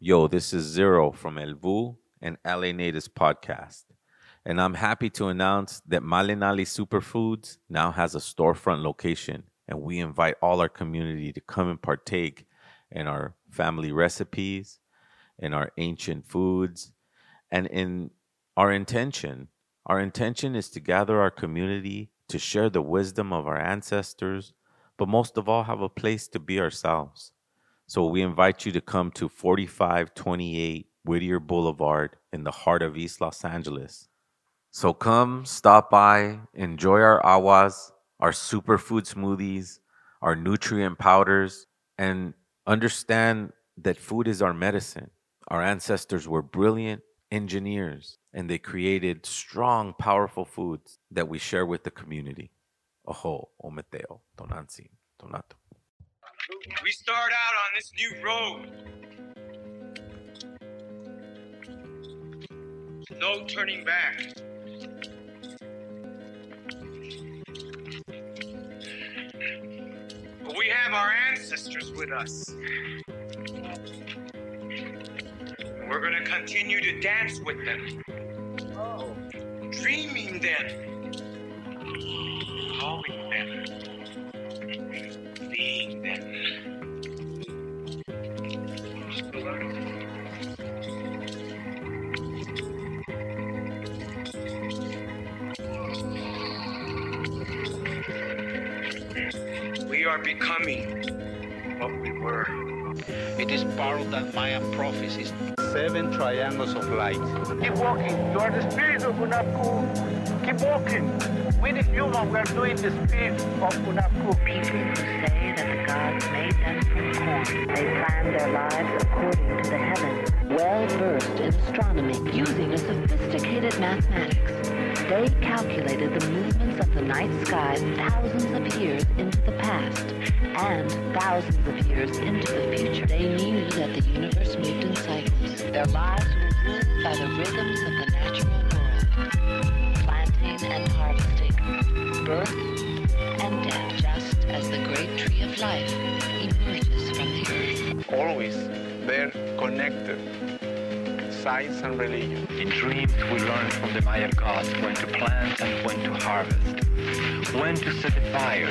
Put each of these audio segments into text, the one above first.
Yo, this is Zero from El Vuh and LA Natives Podcast. And I'm happy to announce that Malinali Superfoods now has a storefront location. And we invite all our community to come and partake in our family recipes, in our ancient foods, and in our intention. Our intention is to gather our community to share the wisdom of our ancestors, but most of all, have a place to be ourselves. So we invite you to come to 4528 Whittier Boulevard in the heart of East Los Angeles. So come, stop by, enjoy our awas, our superfood smoothies, our nutrient powders, and understand that food is our medicine. Our ancestors were brilliant engineers and they created strong, powerful foods that we share with the community. Oho, ometeo, tonansi, tonato. We start out on this new road. No turning back. But we have our ancestors with us. We're going to continue to dance with them. Oh. Dreaming them. Calling them. Being them. We are becoming what we were. It is part of that Mayan prophecies. Seven triangles of light. Keep walking. You are the spirit of Unapu. Keep walking. We the human, we are doing the spirit of Unapu. They planned their lives according to the heavens. Well versed in astronomy, using a sophisticated mathematics, they calculated the movements of the night sky thousands of years into the past and thousands of years into the future. They knew that the universe moved in cycles. Their lives were ruled by the rhythms of the natural world, planting and harvesting, birth and death, just as the great tree of life emerges from the earth. Always they're connected. Science and religion. In dreams, we learn from the Maya gods when to plant and when to harvest, when to set the fire,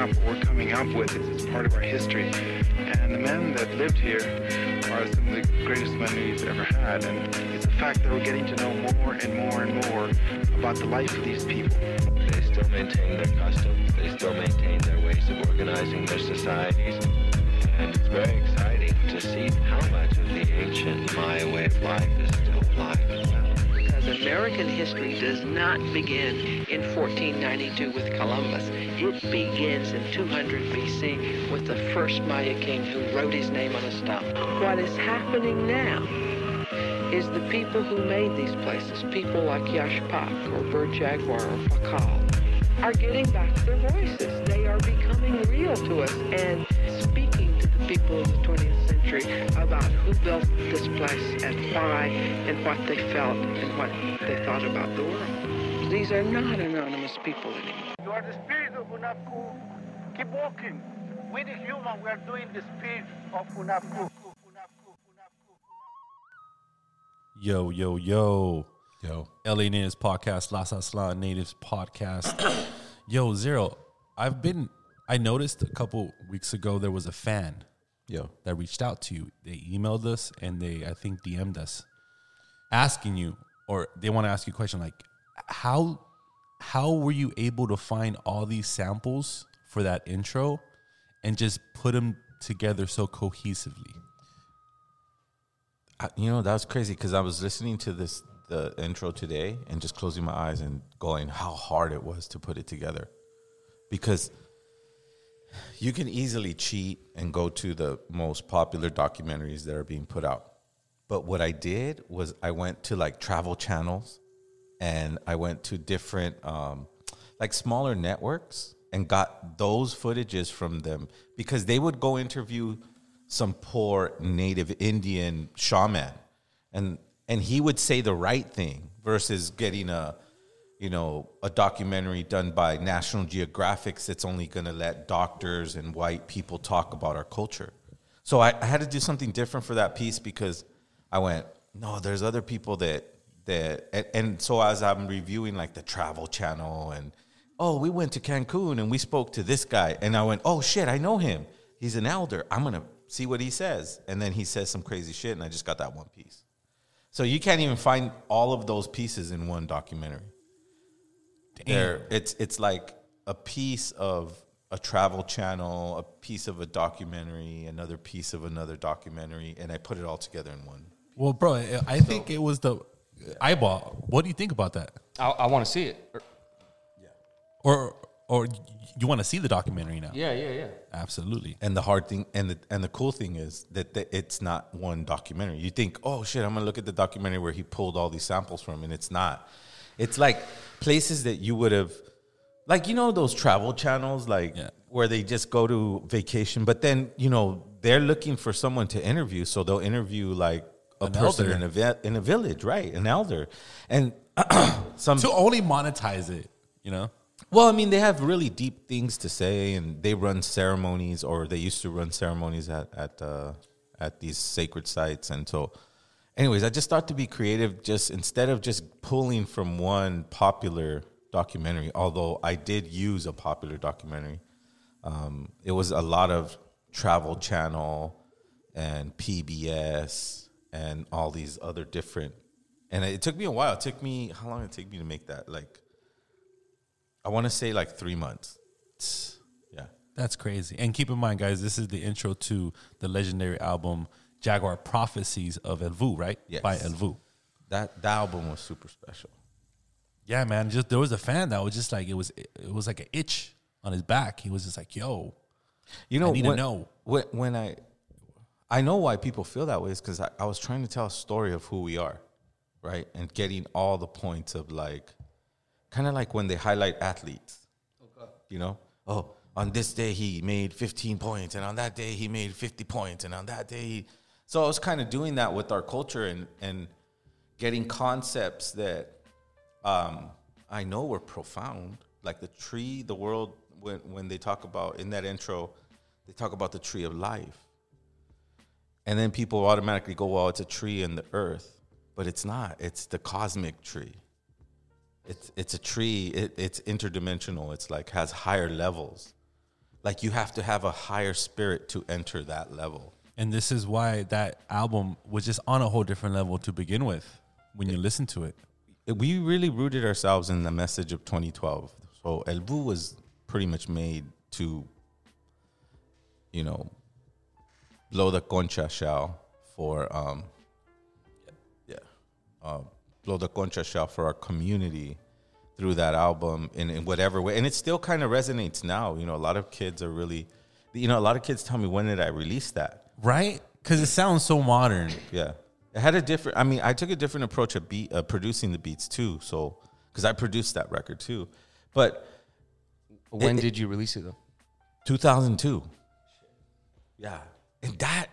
up, we're coming up with is, is part of our history. And the men that lived here are some of the greatest men we've ever had. And it's the fact that we're getting to know more and more and more about the life of these people. They still maintain their customs. They still maintain their ways of organizing their societies. And it's very exciting to see how much of the ancient Maya way of life is still alive American history does not begin in 1492 with Columbus. It begins in 200 BC with the first Maya king who wrote his name on a stone. What is happening now is the people who made these places, people like Yax Pac or Bird Jaguar or Pakal, are getting back their voices. They are becoming real to us and speaking to the people of the 20th century about who built this place and why and what they felt and what they thought about the world. These are not anonymous people anymore. You are the spirit of Unapu. Keep walking. We the human, we are doing the spirit of Unapu. Yo, yo, yo. Yo. LA Natives Podcast, Las Aslan Natives Podcast. yo, Zero, I've been, I noticed a couple weeks ago there was a fan Yo. that reached out to you. They emailed us and they, I think, DM'd us asking you, or they want to ask you a question like, how, how were you able to find all these samples for that intro and just put them together so cohesively? I, you know, that was crazy because I was listening to this the intro today and just closing my eyes and going how hard it was to put it together. Because you can easily cheat and go to the most popular documentaries that are being put out. But what I did was I went to like travel channels and I went to different um, like smaller networks and got those footages from them because they would go interview some poor native Indian shaman and and he would say the right thing versus getting a you know a documentary done by National Geographic that's only going to let doctors and white people talk about our culture. So I, I had to do something different for that piece because I went no, there's other people that that and, and so as I'm reviewing like the Travel Channel and oh we went to Cancun and we spoke to this guy and I went oh shit I know him he's an elder I'm gonna see what he says and then he says some crazy shit and I just got that one piece. So you can't even find all of those pieces in one documentary. There, it's it's like a piece of a travel channel, a piece of a documentary, another piece of another documentary, and I put it all together in one. Well, bro, I- I think it was the eyeball. What do you think about that? I, I want to see it. Er, yeah. Or or you want to see the documentary now? Yeah, yeah, yeah. Absolutely. And the hard thing, and the and the cool thing is that the, it's not one documentary. You think, oh shit, I'm gonna look at the documentary where he pulled all these samples from, and it's not. It's like places that you would have, like you know those travel channels, like where they just go to vacation, but then you know they're looking for someone to interview, so they'll interview like a An person elder. in a vi- in a village, right? An elder, and some to only monetize it, you know. well, I mean, they have really deep things to say, and they run ceremonies, or they used to run ceremonies at at uh, at these sacred sites. And so, anyways, I just thought to be creative, just instead of just pulling from one popular documentary, although I did use a popular documentary, um, it was a lot of Travel Channel and PBS and all these other different. And it took me a while. It took me how long did it take me to make that? Like I want to say like three months. Yeah. That's crazy. And keep in mind, guys, this is the intro to the legendary album Jaguar Prophecies of El Vuh, right? Yes. By El Vuh. That, that album was super special. Yeah, man. Just there was a fan that was just like it was it was like an itch on his back. He was just like, "Yo, You know, I need when, to know." when, when I, I know why people feel that way is because I, I was trying to tell a story of who we are, right, and getting all the points of like, kind of like when they highlight athletes, you know, oh, on this day he made 15 points, and on that day he made 50 points, and on that day, he, so I was kind of doing that with our culture and and getting concepts that um, I know were profound, like the tree, the world. When when they talk about in that intro, they talk about the tree of life, and then people automatically go, "Well, it's a tree in the earth," but it's not. It's the cosmic tree. It's it's a tree. It, it's interdimensional. It's like has higher levels. Like you have to have a higher spirit to enter that level. And this is why that album was just on a whole different level to begin with when you listen to it. we really rooted ourselves in the message of 2012. So El Vuh was pretty much made to, you know, blow the concha shell for, um, yeah, uh, blow the concha shell for our community through that album in, in whatever way. And it still kind of resonates now. You know, a lot of kids are really, you know, a lot of kids tell me, when did I release that? Right? Because it sounds so modern. Yeah. It had a different. I mean, I took a different approach at beat uh, producing the beats too. So, because I produced that record too, but When it- did you release it though? 2002. Yeah, and that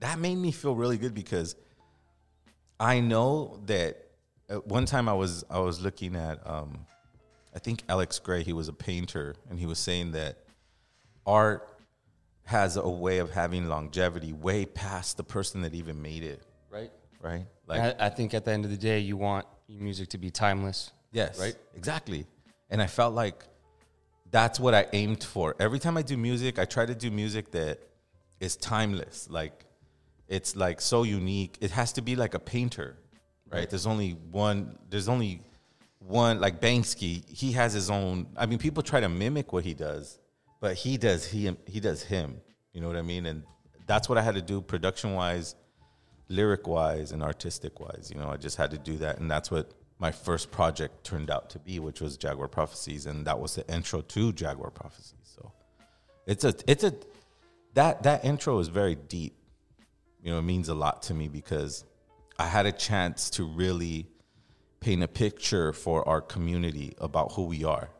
that made me feel really good because I know that at one time I was I was looking at um, I think Alex Grey. He was a painter, and he was saying that art has a way of having longevity way past the person that even made it. Right. Right. I, I think at the end of the day, you want your music to be timeless. Yes. Right. Exactly. And I felt like that's what I aimed for. Every time I do music, I try to do music that is timeless. Like it's like so unique. It has to be like a painter, right? Right. There's only one. There's only one. Like Banksy, he has his own. I mean, people try to mimic what he does, but he does he he does him. You know what I mean? And that's what I had to do, production wise, lyric wise, and artistic wise. You know, I just had to do that, and that's what my first project turned out to be, which was Jaguar Prophecies, and that was the intro to Jaguar Prophecies. So It's a it's a that that intro is very deep. You know, it means a lot to me because I had a chance to really paint a picture for our community about who we are.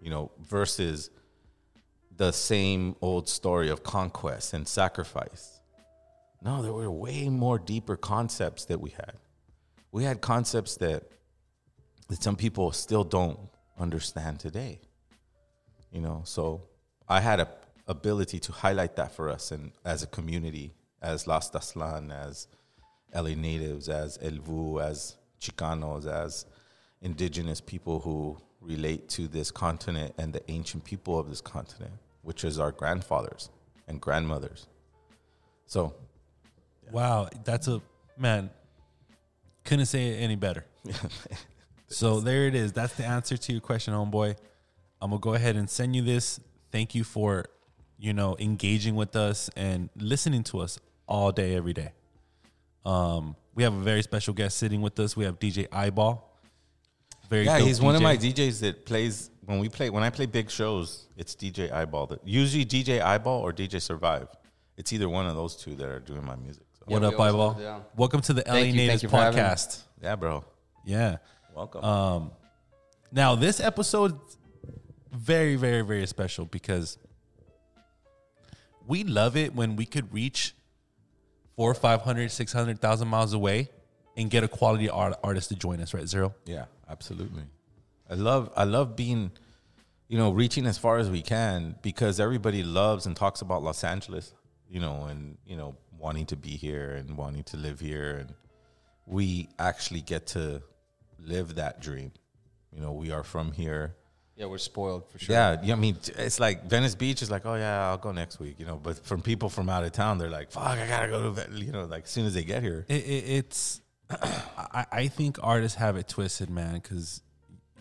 You know, versus the same old story of conquest and sacrifice. No, there were way more deeper concepts that we had. We had concepts that that some people still don't understand today. You know, so I had a ability to highlight that for us and as a community, as Las Taslan, as LA natives, as El Vuh, as Chicanos, as indigenous people who relate to this continent and the ancient people of this continent, which is our grandfathers and grandmothers. So, Wow, that's a man. Couldn't say it any better. so there it is. That's the answer to your question, homeboy. I'm gonna go ahead and send you this. Thank you for, you know, engaging with us and listening to us all day, every day. Um, we have a very special guest sitting with us. We have DJ Eyeball. Very yeah, dope he's one of my DJs that plays when we play when I play big shows. It's DJ Eyeball. That usually DJ Eyeball or DJ Survive. It's either one of those two that are doing my music. So. What up, Eyeball? Yeah. Welcome to the LA Thank you, Natives thank you for having me. podcast. Yeah, bro. Yeah. Welcome. Um, now this episode very, very, very special because we love it when we could reach four, 500, 600,000 miles away and get a quality art, artist to join us, right? Zero. Yeah, absolutely. I love I love being, you know, reaching as far as we can because everybody loves and talks about Los Angeles, you know, and you know, wanting to be here and wanting to live here and we actually get to live that dream. You know, we are from here. Yeah, we're spoiled for sure. Yeah, yeah, I mean, it's like Venice Beach is like, oh yeah, I'll go next week, you know. But from people from out of town, they're like, fuck, I gotta go to, Ven-" you know, like as soon as they get here. It, it, it's, I, I think artists have it twisted, man, because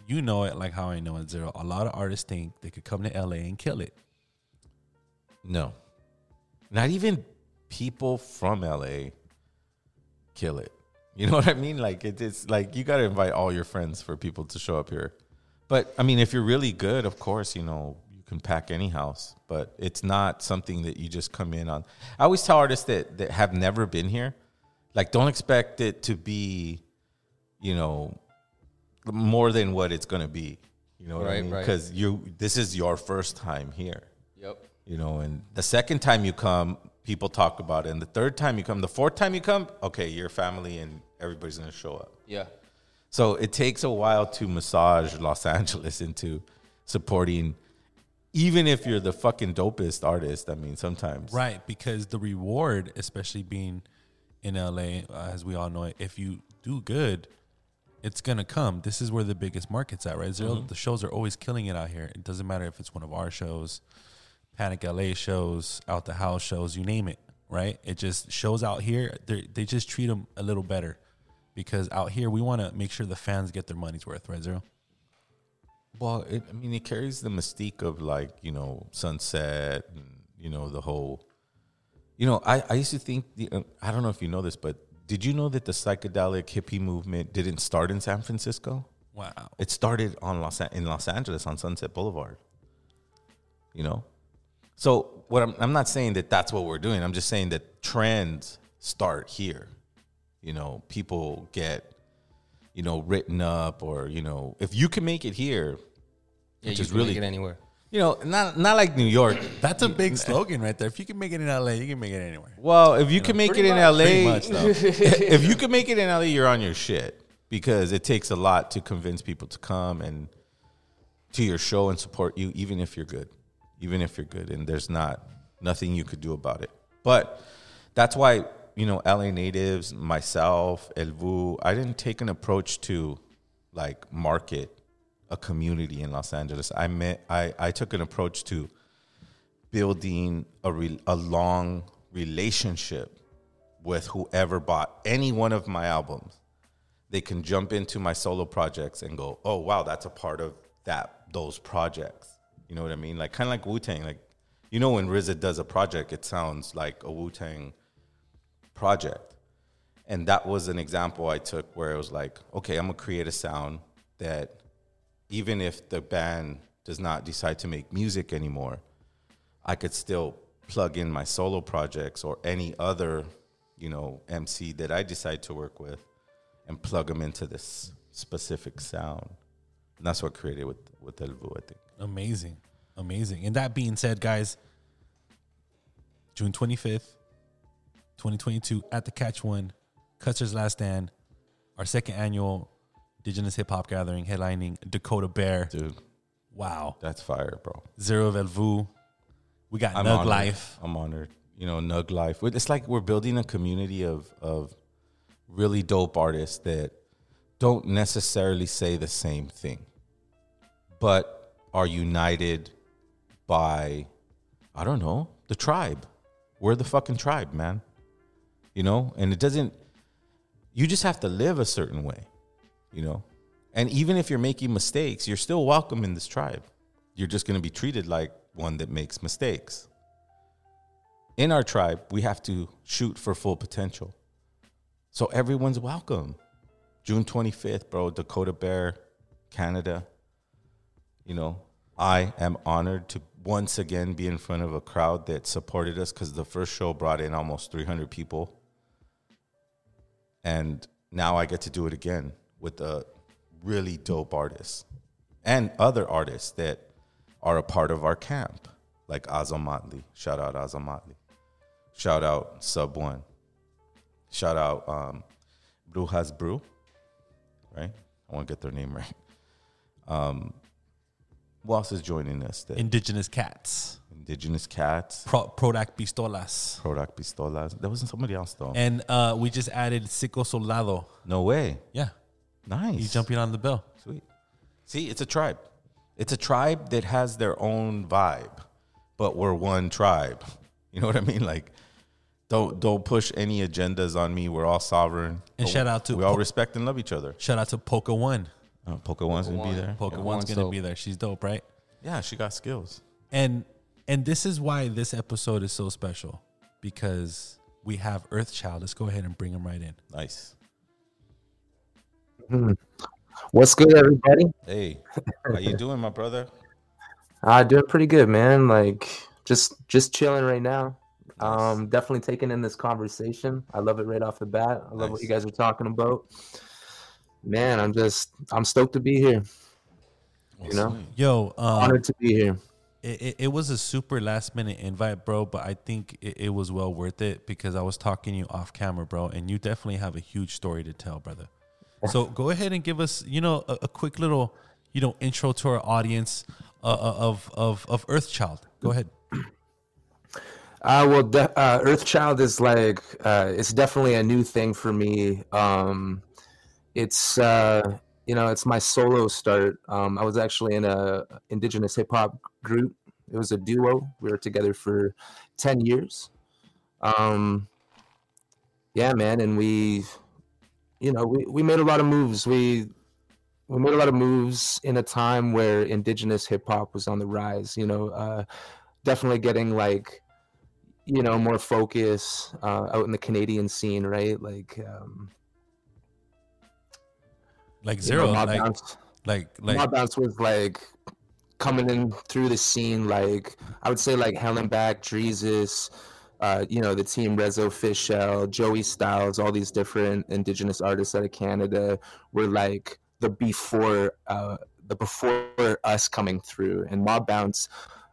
you know it like how I know it, Zero. A lot of artists think they could come to LA and kill it. No, not even people from LA kill it. You know what I mean? Like it, it's like you got to invite all your friends for people to show up here. But I mean, if you're really good, of course, you know you can pack any house. But it's not something that you just come in on. I always tell artists that that have never been here, like don't expect it to be, you know, more than what it's gonna be. You know what I Right, mean? right. Because you this is your first time here Yep. you know and the second time you come people talk about it and the third time you come the fourth time you come okay your family and everybody's going to show up Yeah. so it takes a while to massage los angeles into supporting even if you're the fucking dopest artist i mean sometimes Right, because the reward, especially being in LA, uh, as we all know it, if you do good, it's gonna come. This is where the biggest market's at, right? 0 Mhm. The shows are always killing it out here. It doesn't matter if it's one of our shows, Panic LA shows, Out the House shows, you name it, right? It just shows out here. They they just treat them a little better because out here we want to make sure the fans get their money's worth, right? Zero. well it, i mean it carries the mystique of like you know sunset and you know the whole you know i, I used to think the, uh, i don't know if you know this but did you know that the psychedelic hippie movement didn't start in san francisco Wow. It started on Los in Los Angeles on Sunset Boulevard. You know, so what I'm I'm not saying that that's what we're doing. I'm just saying that trends start here. You know, people get you know written up, or you know, if you can make it here, Yeah, which you is can really make it anywhere. You know, not not like New York. That's a big slogan right there. If you can make it in LA, you can make it anywhere. Well, if you, You can know, make it pretty in much. LA, much, if you can make it in LA, you're on your shit because it takes a lot to convince people to come and to your show and support you, even if you're good, even if you're good, and there's not nothing you could do about it. But that's why you know LA natives, myself, El Vuh, I didn't take an approach to like market a community in Los Angeles. I met I I took an approach to building a re, a long relationship with whoever bought any one of my albums. They can jump into my solo projects and go, "Oh wow, that's a part of that those projects." You know what I mean? Like kind of like Wu Tang. Like you know when RZA does a project, it sounds like a Wu Tang project. And that was an example I took where it was like, okay, I'm gonna create a sound that even if the band does not decide to make music anymore, I could still plug in my solo projects or any other, you know, MC that I decide to work with and plug them into this specific sound. And that's what created with with El Vuh, I think. Amazing. Amazing. And that being said, guys, June 25th, 2022, at the Catch One, Custer's Last Stand, our second annual Indigenous Hip Hop Gathering, headlining Dakota Bear. Dude. Wow. That's fire, bro. Zero of El Vuh. We got I'm Nug honored. Life. I'm honored. You know, Nug Life. It's like we're building a community of of really dope artists that don't necessarily say the same thing, but are united by I don't know, the tribe. We're the fucking tribe, man. You know, and it doesn't you just have to live a certain way, you know? And even if you're making mistakes, you're still welcome in this tribe. You're just going to be treated like one that makes mistakes. In our tribe, we have to shoot for full potential. So everyone's welcome. June 25th, bro, Dakota Bear, Canada. You know, I am honored to once again be in front of a crowd that supported us because the first show brought in almost 300 people. And now I get to do it again with a really dope artist and other artists that are a part of our camp, like Azamatli. Shout out Azamatli. Shout out Sub One. Shout out um, Brujas Brew, right? I want to get their name right. Um, who else is joining us? Indigenous Cats. Indigenous Cats. Pro- Prodac Pistolas. Prodac Pistolas. There wasn't somebody else though. And uh, we just added Sico Solado. no way. Yeah. Nice. He's jumping on the bill. Sweet. See, it's a tribe. It's a tribe that has their own vibe, but we're one tribe. You know what I mean? Like, don't don't push any agendas on me. We're all sovereign. And shout out to we all respect and love each other. Shout out to Polka One. Uh, Polka One's gonna be there. Polka Yeah. One's One's gonna dope. be there. She's dope, right? Yeah, she got skills. And and this is why this episode is so special because we have Earthchild. Let's go ahead and bring him right in. Nice. Hmm. What's good, everybody? Hey, how you doing, my brother? Uh, doing pretty good, man. Like just just chilling right now. Um, definitely taking in this conversation. I love it right off the bat. I love what you guys are talking about. Man, I'm just I'm stoked to be here. You know, Yo, um, honored to be here. It, it, it was a super last minute invite, bro, but I think it, it was well worth it because I was talking to you off camera, bro, and you definitely have a huge story to tell, brother. So go ahead and give us, you know, a, a quick little, you know, intro to our audience uh, uh, of of of Earthchild. Go ahead. Uh, well, de- uh, Earthchild is like uh, it's definitely a new thing for me. Um, it's uh, you know it's my solo start. Um, I was actually in a indigenous hip hop group. It was a duo. We were together for ten years. Um, yeah, man, and we, you know, we, we made a lot of moves. We we made a lot of moves in a time where indigenous hip hop was on the rise. You know, uh, definitely getting like you know more focus uh, out in the Canadian scene, right? Like um, Like you zero, know, like, Bounce- like like Mob Bounce was like coming in through the scene. Like I would say, like Helen Back, Drezus, uh, you know, the team Rezofficial, Joey Stylez, all these different Indigenous artists out of Canada were like the before uh, the before us coming through, and Mob Bounce.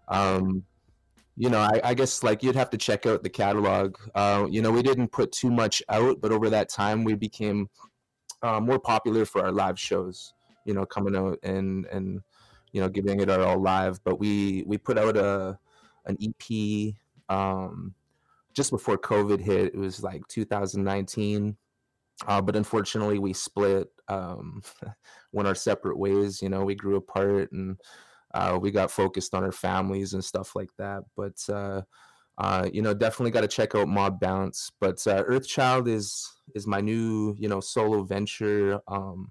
Um, you know, I, I guess like you'd have to check out the catalog. Uh, you know, we didn't put too much out, but over that time, we became uh, more popular for our live shows. You know, coming out and and you know giving it our all live. But we we put out a an EP um, just before COVID hit. It was like 2019. Uh, but unfortunately, we split, um, went our separate ways. You know, we grew apart and uh, we got focused on our families and stuff like that. But uh, uh, you know, definitely got to check out Mob Bounce. But uh, Earthchild is is my new you know solo venture. Um,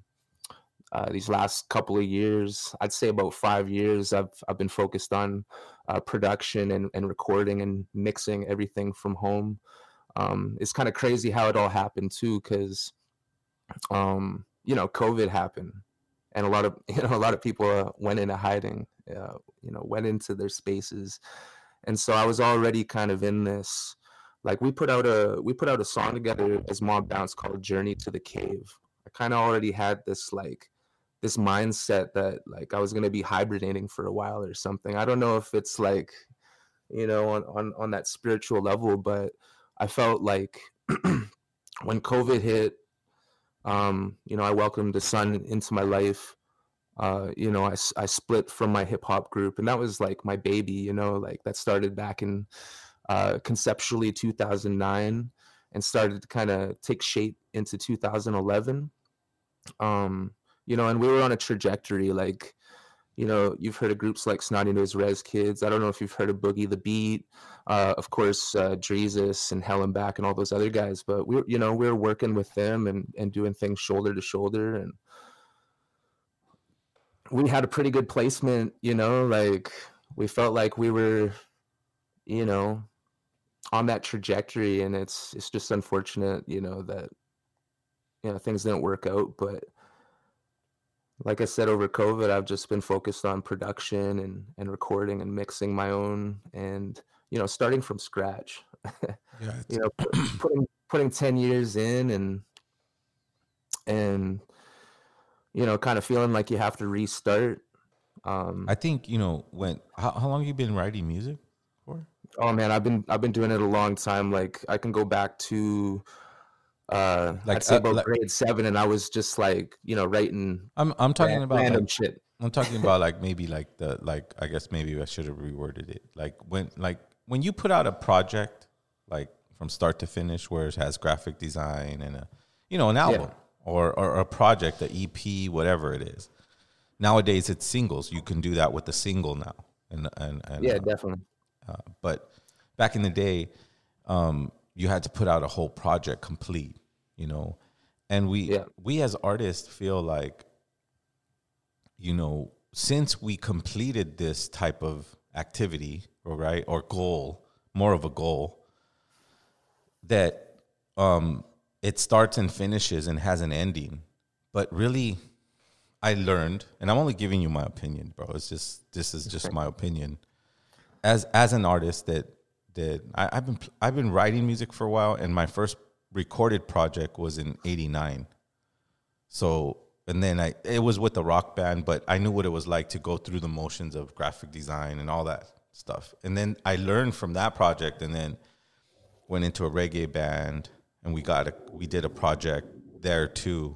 uh, these last couple of years, I'd say about five years, I've I've been focused on uh, production and, and recording and mixing everything from home. Um, it's kind of crazy how it all happened too, because um, you know COVID happened, and a lot of you know a lot of people uh, went into hiding, uh, you know, went into their spaces, and so I was already kind of in this. Like we put out a we put out a song together as Mob Bounce called "Journey to the Cave." I kind of already had this like this mindset that like I was gonna be hibernating for a while or something. I don't know if it's like you know on on on that spiritual level, but I felt like when COVID hit, um, you know, I welcomed the sun into my life. Uh, you know, I, I split from my hip hop group, and that was like my baby. You know, like that started back in uh, conceptually 2009 and started to kind of take shape into 2011. Um, you know, and we were on a trajectory. Like, you know, you've heard of groups like Snotty Nose Rez Kids. I don't know if you've heard of Boogey the Beat. Uh, of course, uh, Drezus and Hellnbak and all those other guys. But we, you know, we we're working with them and and doing things shoulder to shoulder and we had a pretty good placement, you know, like we felt like we were, you know, on that trajectory and it's it's just unfortunate, you know, that you know things didn't work out. But like I said, over COVID I've just been focused on production and, and recording and mixing my own and you know, starting from scratch. Yeah, you know, putting putting 10 years in and and you know, kind of feeling like you have to restart. Um, I think you know when. How, how long have you been writing music for? oh man, I've been I've been doing it a long time. Like I can go back to uh Like, I'd say about like- grade seven, and I was just like you know writing. I'm I'm talking ran- about random like, shit. I'm talking about like maybe like the like I guess maybe I should have reworded it. Like when like when you put out a project like from start to finish where it has graphic design and a you know an album or, or a project, a EP, whatever it is. Nowadays it's singles. You can do that with a single now. And and, and Yeah, uh, definitely. uh, but back in the day, um, you had to put out a whole project complete, you know. And we we as artists feel like, you know, since we completed this type of activity, or right, or goal, more of a goal, that um, it starts and finishes and has an ending. But really, I learned, and I'm only giving you my opinion, bro. It's just this is just my opinion. As as an artist that I, I've been I've been writing music for a while, and my first recorded project was in '89. So and then I it was with the rock band, but I knew what it was like to go through the motions of graphic design and all that stuff. And then I learned from that project, and then went into a reggae band, and we got a we did a project there too.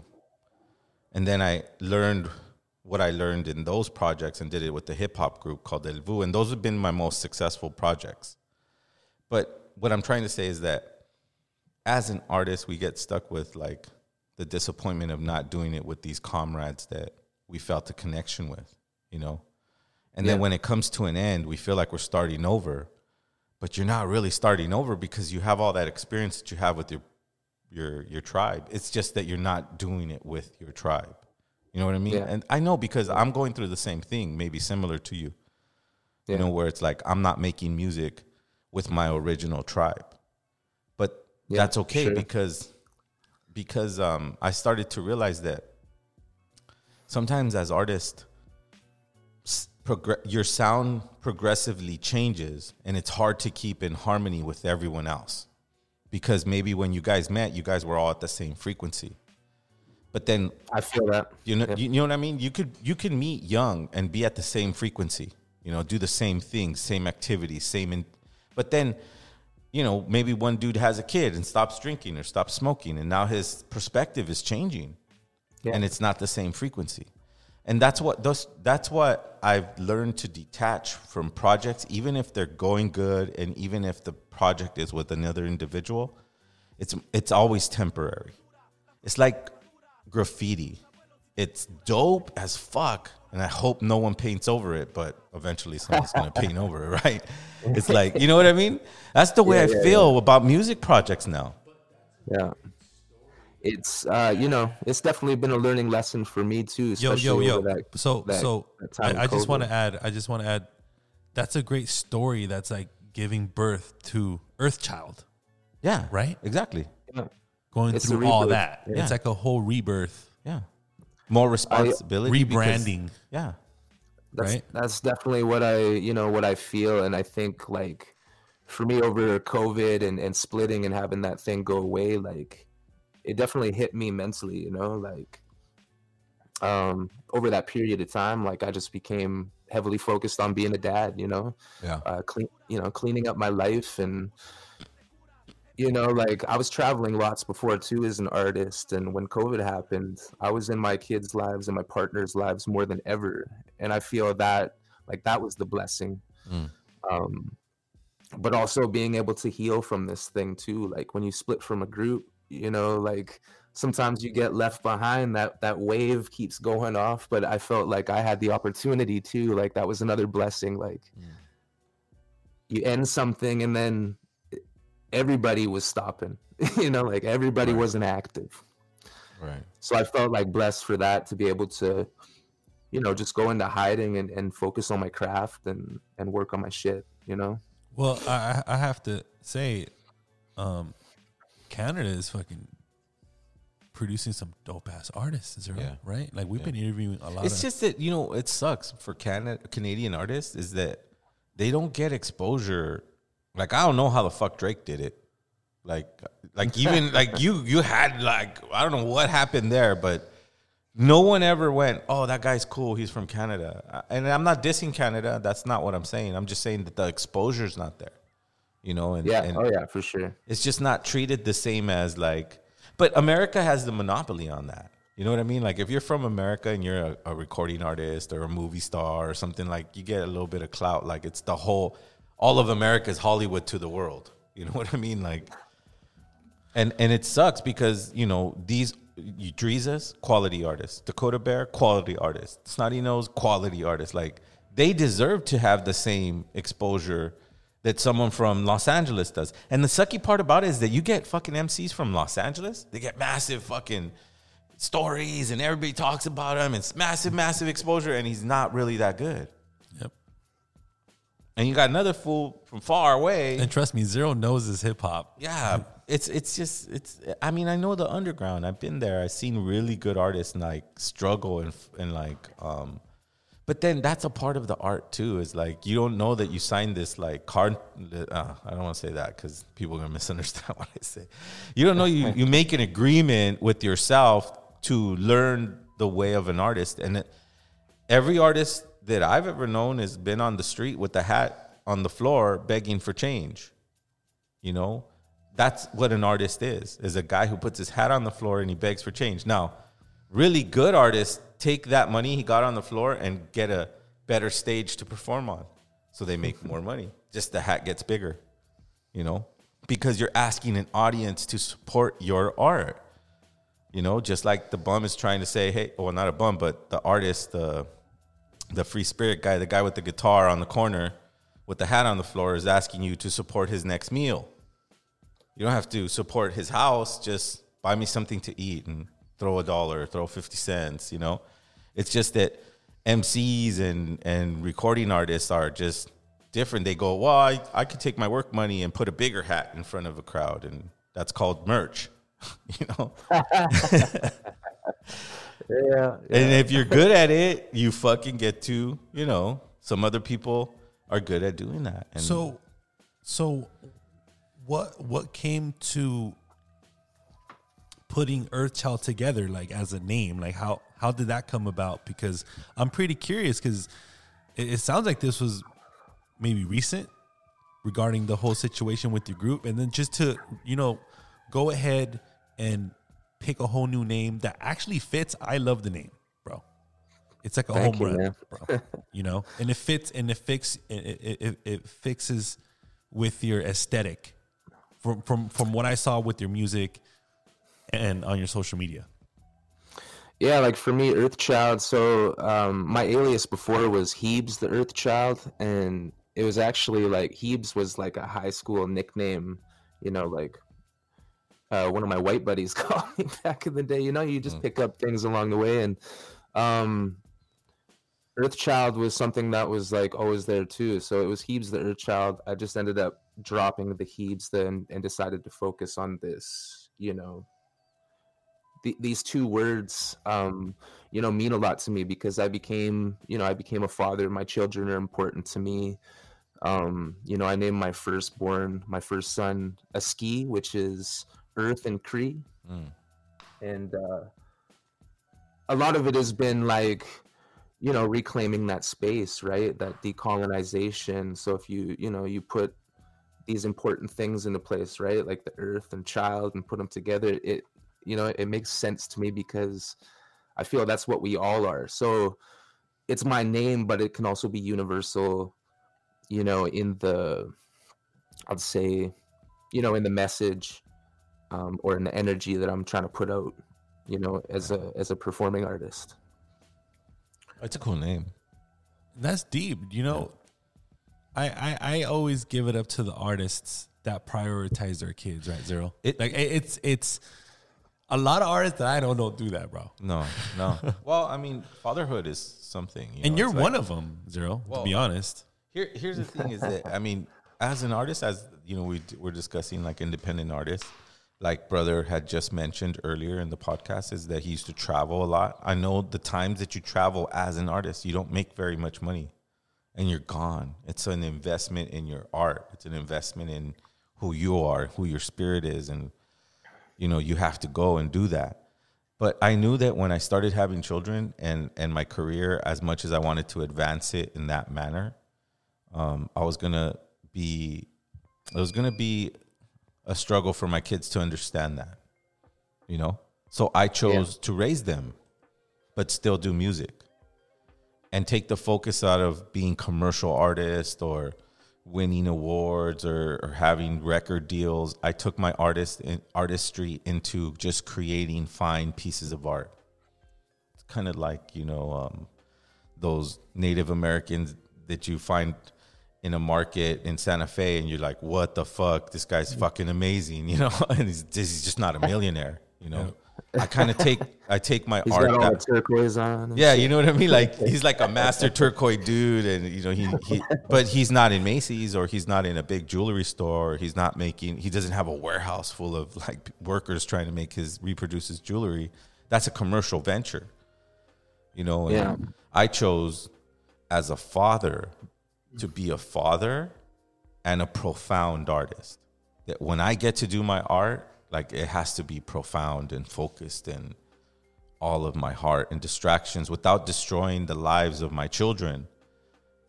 And then I learned what I learned in those projects and did it with the hip hop group called El Vuh, and those have been my most successful projects. But what I'm trying to say is that as an artist, we get stuck with like the disappointment of not doing it with these comrades that we felt a connection with, you know? And then when it comes to an end, we feel like we're starting over, but you're not really starting over because you have all that experience that you have with your your your tribe. It's just that you're not doing it with your tribe. You know what I mean? Yeah. And I know because I'm going through the same thing, maybe similar to you. You know, where it's like I'm not making music with my original tribe. But Yeah, that's okay sure. because because um I started to realize that sometimes as artists progr- your sound progressively changes and it's hard to keep in harmony with everyone else. Because maybe when you guys met you guys were all at the same frequency. But then I feel that. you know you, know what i mean? You could you can meet young and be at the same frequency you know do the same things same activities same in, but then you know maybe one dude has a kid and stops drinking or stops smoking and now his perspective is changing. And it's not the same frequency. And that's what those that's what i've learned to detach from projects even if they're going good and even if the project is with another individual it's it's always temporary. It's like graffiti. It's dope as fuck and i hope no one paints over it but eventually someone's gonna paint over it right it's like you know what i mean that's the way Yeah, i yeah, feel about music projects now Yeah. It's uh, you know, it's definitely been a learning lesson for me too. Yo, Especially yo, yo. That, so, that- so that I, I just want to add. I just want to add. That's a great story. That's like giving birth to Earthchild. Yeah. Right. Exactly. Yeah. Going It's through all that. Yeah. It's like a whole rebirth. Yeah. More responsibility. because- Rebranding. yeah. That's right? that's definitely what I you know what I feel, and I think like for me over COVID and and splitting and having that thing go away, like it definitely hit me mentally. You know, like um over that period of time, like I just became heavily focused on being a dad. You know, Yeah. uh, clean you know cleaning up my life and you know like i was traveling lots before too as an artist and when covid happened i was in my kids lives and my partners lives more than ever and i feel that like that was the blessing Mm. um but also being able to heal from this thing too like when you split from a group you know like sometimes you get left behind that that wave keeps going off but i felt like i had the opportunity too like that was another blessing like you end something and then everybody was stopping you know like everybody wasn't active Right. so i felt like blessed for that to be able to you know just go into hiding and, and focus on my craft and and work on my shit you know Well, I I I have to say, um, Canada is fucking producing some dope ass artists, is there Yeah. right? Like we've Yeah. been interviewing a lot. It's of, just that you know it sucks for Canada Canadian artists is that they don't get exposure. Like I don't know how the fuck Drake did it. Like like even like you you had like I don't know what happened there, but no one ever went, "Oh, that guy's cool. He's from Canada." And I'm not dissing Canada. That's not what I'm saying. I'm just saying that the exposure's not there. You know, and yeah and oh yeah for sure it's just not treated the same as like but america has the monopoly on that you know what i mean like if you're from america and you're a, a recording artist or a movie star or something like you get a little bit of clout like it's the whole all of america's hollywood to the world you know what i mean like and and it sucks because you know these you- quality artists. Dakota Bear, quality artist. Snotty Nose, quality artist. Like they deserve to have the same exposure that someone from Los Angeles does. And the sucky part about it is that you get fucking MCs from Los Angeles. They get massive fucking stories, and everybody talks about him. It's massive, massive exposure, and he's not really that good. And you got another fool from far away. and trust me, Zero knows his hip hop. Yeah, it's it's just it's. I mean, I know the underground. I've been there. I've seen really good artists like struggle and and like. um But then that's a part of the art too. Is like you don't know that you signed this like card. Uh, I don't want to say that because people are gonna misunderstand what I say. You don't know you you make an agreement with yourself to learn the way of an artist, and it, every artist that I've ever known has been on the street with a hat on the floor begging for change. You know, that's what an artist is, is a guy who puts his hat on the floor and he begs for change. Now, really good artists take that money he got on the floor and get a better stage to perform on. So they make more money. Just the hat gets bigger, you know, because you're asking an audience to support your art. You know, just like the bum is trying to say, hey, well, not a bum, but the artist, the the free spirit guy, the guy with the guitar on the corner with the hat on the floor is asking you to support his next meal. You don't have to support his house, just buy me something to eat and throw a dollar, throw 50 cents, you know? It's just that MCs and, and recording artists are just different. They go, well, I, I could take my work money and put a bigger hat in front of a crowd, and that's called merch, you know? yeah, And if you're good at it, you fucking get to, you know, some other people are good at doing that. And so, so what what came to putting Earthchild together, like as a name? Like how how did that come about? Because I'm pretty curious because it, it sounds like this was maybe recent regarding the whole situation with your group, and then just to you know go ahead and pick a whole new name that actually fits. I love the name, bro. It's like a Thank home you, run, bro. You know, and it fits and it fix it, it, it, it fixes with your aesthetic from from from what I saw with your music and on your social media. Yeah, like for me, Earthchild. So um, my alias before was Hebes the Earthchild, and it was actually like Hebes was like a high school nickname. You know, like uh, one of my white buddies called me back in the day. You know, you just pick up things along the way, and um, Earthchild was something that was like always there too. So it was Heebs the Earthchild. I just ended up dropping the Heebs then and decided to focus on this. You know, th- these two words, um, you know, mean a lot to me because I became, you know, I became a father. My children are important to me. Um, you know, I named my firstborn, my first son, Aski, which is Earth and Cree, Mm. and uh, a lot of it has been like, you know, reclaiming that space, right? That decolonization. So if you, you know, you put these important things into place, right? Like the earth and child and put them together, it, you know, it makes sense to me because I feel that's what we all are. So it's my name, but it can also be universal, you know, in the, I'd say, you know, in the message um, or in the energy that I'm trying to put out, you know, as a as a performing artist. It's a cool name. That's deep. You know, I, I I always give it up to the artists that prioritize their kids, right? Zero. It- like it- it's it's a lot of artists that I know don't do that, bro. No, no. well, I mean, fatherhood is something. You and know, you're it's like- one of them, Zero. Well, to be honest. Here, here's the thing: is that I mean, as an artist, as you know, we we're discussing like independent artists. Like brother had just mentioned earlier in the podcast, is that he used to travel a lot. I know the times that you travel as an artist, you don't make very much money, and you're gone. It's an investment in your art. It's an investment in who you are, who your spirit is, and you know you have to go and do that. But I knew that when I started having children and and my career, as much as I wanted to advance it in that manner, um, I was gonna be, it was gonna be a struggle for my kids to understand that, you know. So I chose to raise them, but still do music, and take the focus out of being commercial artist or winning awards or, or having record deals. I took my artist in, artistry into just creating fine pieces of art. It's kind of like you know um, those Native Americans that you find in a market in Santa Fe, and you're like, "What the fuck? This guy's fucking amazing," you know, and he's, he's just not a millionaire, you know. I kind of take I take my He's art. got all that- turquoise on. yeah, shit. you know what I mean. Like he's like a master turquoise dude, and you know he, he but he's not in Macy's or he's not in a big jewelry store. Or he's not making. He doesn't have a warehouse full of like workers trying to make his reproduce his jewelry. That's a commercial venture, you know. And Yeah. I chose as a father to be a father and a profound artist. That when I get to do my art, like it has to be profound and focused and all of my heart and distractions without destroying the lives of my children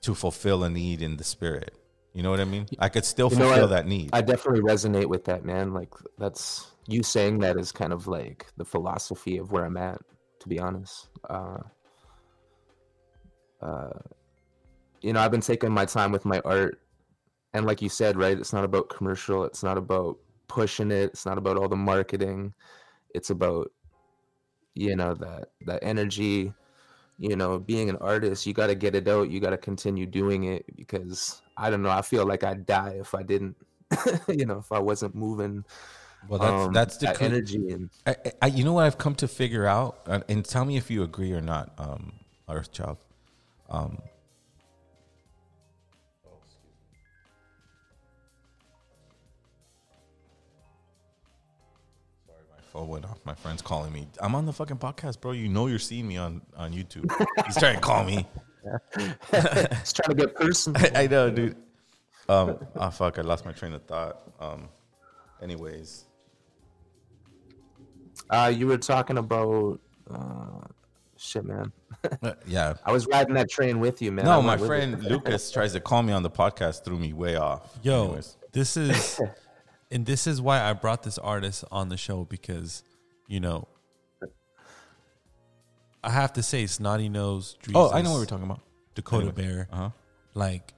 to fulfill a need in the spirit. You know what I mean? I could still You know, fulfill I- that need. I definitely resonate with that, man. Like that's you saying that is kind of like the philosophy of where I'm at, to be honest. Uh, uh, you know, I've been taking my time with my art, and like you said, right? It's not about commercial. It's not about pushing it. It's not about all the marketing. It's about you know that that energy. You know, being an artist, you got to get it out. You got to continue doing it because I don't know. I feel like I'd die if I didn't. you know, if I wasn't moving. Well, that's um, that's the that coo- energy and I, I, you know what I've come to figure out, and, and tell me if you agree or not, um, Earthchild. Um, phone went off. My friend's calling me. I'm on the fucking podcast, bro. You know you're seeing me on on YouTube. He's trying to call me. He's trying to get personal. I, I know, dude. Um, oh fuck, I lost my train of thought. Um, anyways, Uh, you were talking about uh, shit, man. Uh, yeah. I was riding that train with you, man. I no, my friend. Lucas tries to call me on the podcast, threw me way off. Yo, Anyways. this is, and this is why I brought this artist on the show because, you know, I have to say, Snotty Nose. Oh, I know what we're talking about. Dakota Anyway, Bear. uh-huh. Like,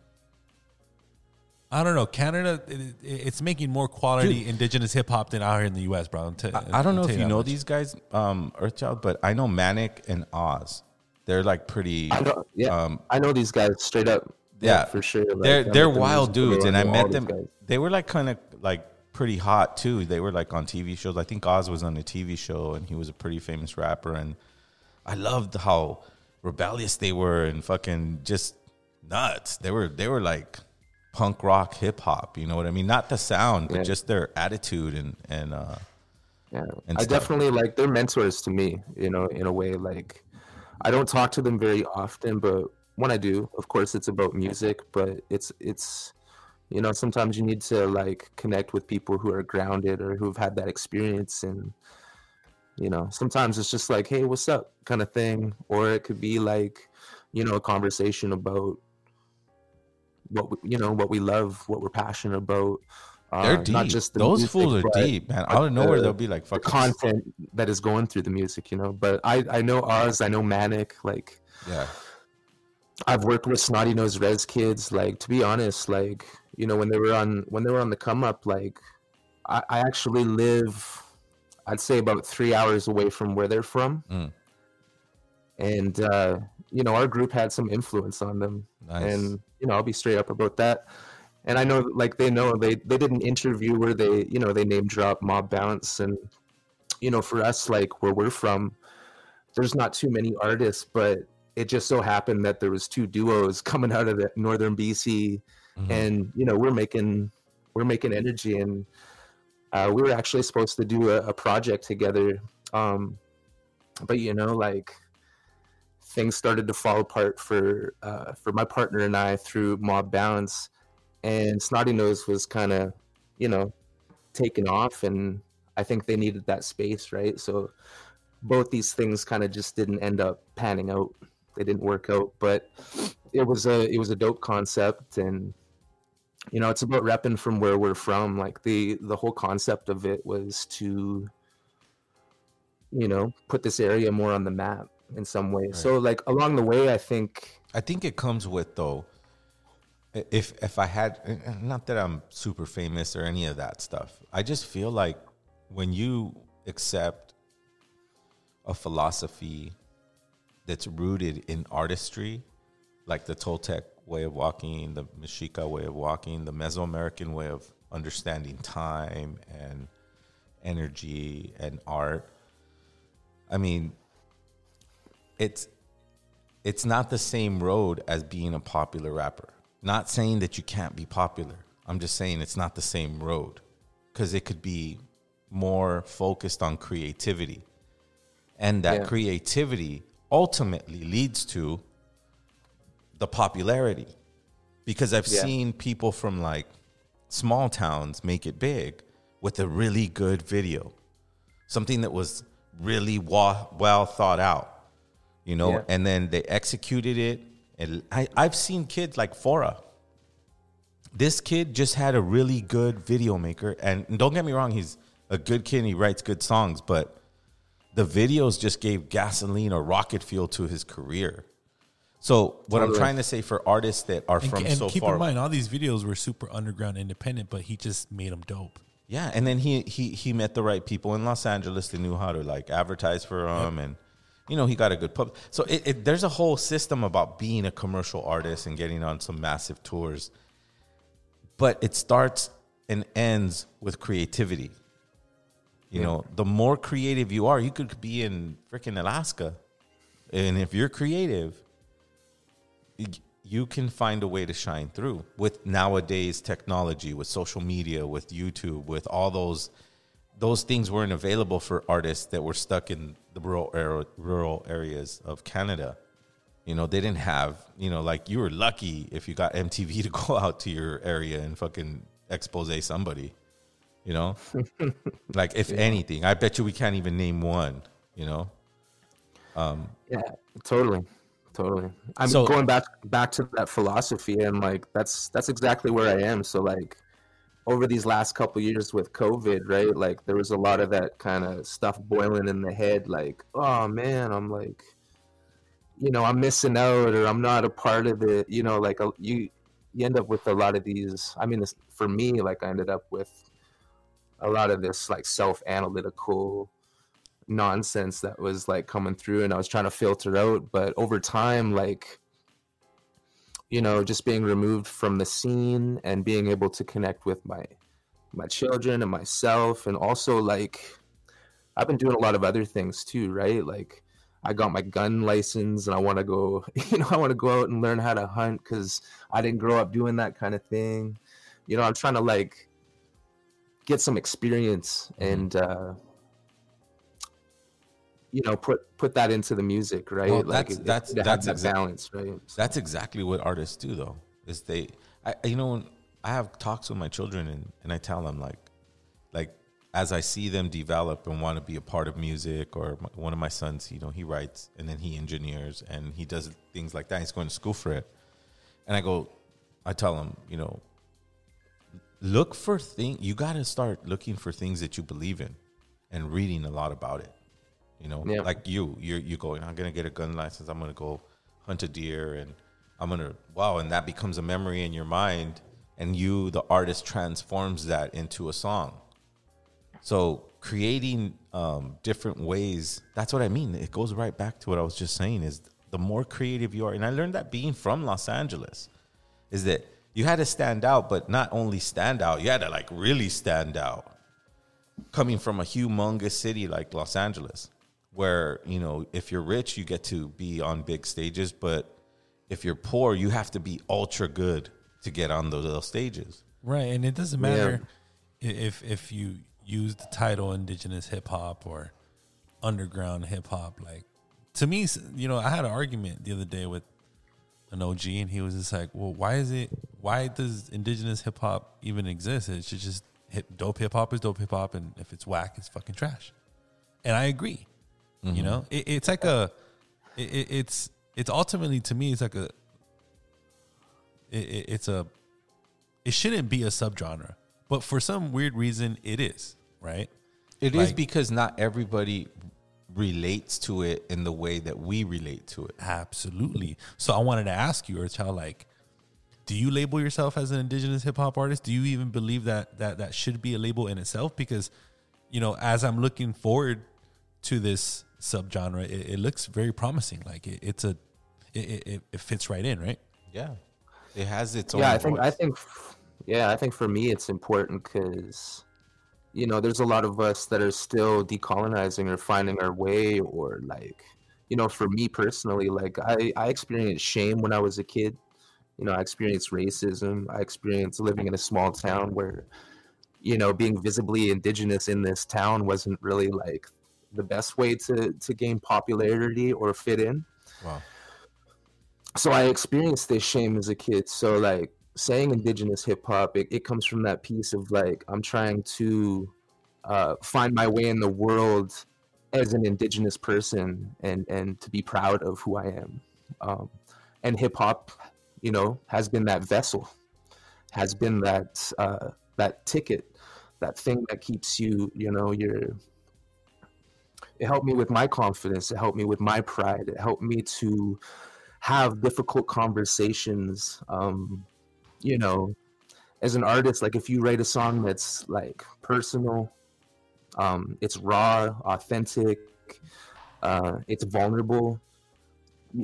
I don't know. Canada, it, it- it's making more quality Dude. indigenous hip hop than out here in the U.S., bro. I'll t- I, I don't know if tell you know much. these guys, um, Earthchild, but I know Manic and Oz. They're like pretty. I know, yeah, um, I know these guys straight up. yeah, for sure. Like, they're I'm they're wild dudes, and I met them. guys. They were like kind of like pretty hot too. They were like on TV shows. I think Oz was on a TV show, and he was a pretty famous rapper. And I loved how rebellious they were and fucking just nuts. They were they were like punk rock hip hop. You know what I mean? Not the sound, but Yeah. just their attitude and and uh, Yeah, and I stuff. definitely like they're mentors to me. You know, in a way, like I don't talk to them very often, but when I do, of course, it's about music. But it's it's you know sometimes you need to like connect with people who are grounded or who've had that experience and you know sometimes it's just like hey what's up kind of thing or it could be like you know a conversation about what we, you know what we love what we're passionate about They're uh, deep. not just the Those music, fools are deep, man. Out of nowhere, the- they'll be like, "Fuck it." content that is going through the music you know but i i know oz i know manic like yeah I've worked with Snotty Nose Rez Kids. Like to be honest, like you know when they were on when they were on the come up, like I, I actually live, I'd say about three hours away from where they're from, Mm. and uh, you know our group had some influence on them, Nice. and you know I'll be straight up about that. And I know like they know they they did an interview where they you know they name drop Mob Bounce, and you know for us like where we're from, there's not too many artists, but it just so happened that there was two duos coming out of the northern BC, Mm-hmm. and you know we're making we're making energy, and uh, we were actually supposed to do a, a project together, um, but you know like things started to fall apart for uh, for my partner and I through Mob Bounce, and Snotty Nose was kind of you know taken off, and I think they needed that space, right? So both these things kind of just didn't end up panning out. They didn't work out, but it was a it was a dope concept, and you know it's about repping from where we're from. Like the the whole concept of it was to you know put this area more on the map in some way. So like along the way, I think I think it comes with though. If if I had, not that I'm super famous or any of that stuff, I just feel like when you accept a philosophy that's rooted in artistry, like the Toltec way of walking, the Mexica way of walking, the Mesoamerican way of understanding time and energy and art. I mean, it's it's not the same road as being a popular rapper. Not saying that you can't be popular. I'm just saying it's not the same road because it could be more focused on creativity. And that Yeah. creativity ultimately leads to the popularity. Because I've Yeah. seen people from like small towns make it big with a really good video, something that was really wa- well thought out you know, Yeah. and then they executed it. And I, I've seen kids like Fora. This kid just had a really good video maker, and don't get me wrong, he's a good kid and he writes good songs, but the videos just gave gasoline or rocket fuel to his career. So what I'm trying to say for artists that are And, from and so keep far, in mind, all these videos were super underground, independent, but he just made them dope. Yeah, and then he he he met the right people in Los Angeles that knew how to like advertise for him, and you know he got a good pub. So it, it, there's a whole system about being a commercial artist and getting on some massive tours, but it starts and ends with creativity. You Yeah. know, the more creative you are, you could be in freaking Alaska, and if you're creative, you can find a way to shine through with nowadays technology with social media with youtube with all those those things weren't available for artists that were stuck in the rural ar- rural areas of canada you know they didn't have you know like you were lucky if you got mtv to go out to your area and fucking expose somebody you know like if anything i bet you we can't even name one you know um Yeah, totally, totally. I'm So- going back back to that philosophy, and like that's that's exactly where I am. So like, over these last couple years with COVID, right? Like there was a lot of that kind of stuff boiling in the head. Like, oh man, I'm like, you know, I'm missing out, or I'm not a part of it. You know, like you you end up with a lot of these. I mean, for me, like I ended up with a lot of this like self analytical nonsense that was like coming through and I was trying to filter out. But over time like you know just being removed from the scene and being able to connect with my my children and myself and also like I've been doing a lot of other things too right? Like I got my gun license and I want to go you know I want to go out and learn how to hunt cuz I didn't grow up doing that kind of thing. You know I'm trying to like get some experience and uh you know put put that into the music, right? Well, like that's it- that's that's that exact- balance, right? That's exactly what artists do, though. Is they, I you know, I have talks with my children, and and I tell them like, like as I see them develop and want to be a part of music, or my, one of my sons, you know, he writes and then he engineers and he does things like that. He's going to school for it, and I go, I tell him, you know, look for thing. You got to start looking for things that you believe in, and reading a lot about it. You know, Yeah. like you, you're you going. I'm gonna get a gun license. I'm gonna go hunt a deer, and I'm gonna wow, and that becomes a memory in your mind, and you, the artist, transforms that into a song. So creating um, different ways. That's what I mean. It goes right back to what I was just saying. Is the more creative you are, and I learned that being from Los Angeles, is that you had to stand out, but not only stand out, you had to like really stand out. Coming from a humongous city like Los Angeles, where you know if you're rich, you get to be on big stages, but if you're poor, you have to be ultra good to get on those, those stages. Right, and it doesn't matter i if if you use the title indigenous hip hop or underground hip hop. Like to me, you know, I had an argument the other day with an OG, and he was just like, "Well, why is it? Why does indigenous hip hop even exist? It should just hip dope hip hop is dope hip hop, and if it's whack, it's fucking trash." And I agree. You Mhm. know, it, it's like a, it, it- it's it's ultimately to me, it's like a, it, it- it's a it shouldn't be a subgenre, but for some weird reason, it is. Right? It is Like- because not everybody relates to it in the way that we relate to it. Absolutely. So I wanted to ask you, Earthchild, like, do you label yourself as an indigenous hip hop artist? Do you even believe that that that should be a label in itself? Because, you know, as I'm looking forward to this subgenre, it, it looks very promising. Like it, it's a, it, it, it fits right in, right? Yeah, it has its own. yeah i think i think yeah i think for me it's important because you know there's a lot of us that are still decolonizing or finding our way or like you know for me personally like i i experienced shame when i was a kid you know i experienced racism i experienced living in a small town where you know being visibly indigenous in this town wasn't really like the best way to to gain popularity or fit in Wow. so I experienced this shame as a kid. So like saying indigenous hip hop, it, it comes from that piece of like I'm trying to uh, find my way in the world as an indigenous person and and to be proud of who I am. Um, and hip hop, you know, has been that vessel, has been that uh, that ticket, that thing that keeps you, you know, your it helped me with my confidence it helped me with my pride it helped me to have difficult conversations um you know as an artist like if you write a song that's like personal um it's raw authentic uh it's vulnerable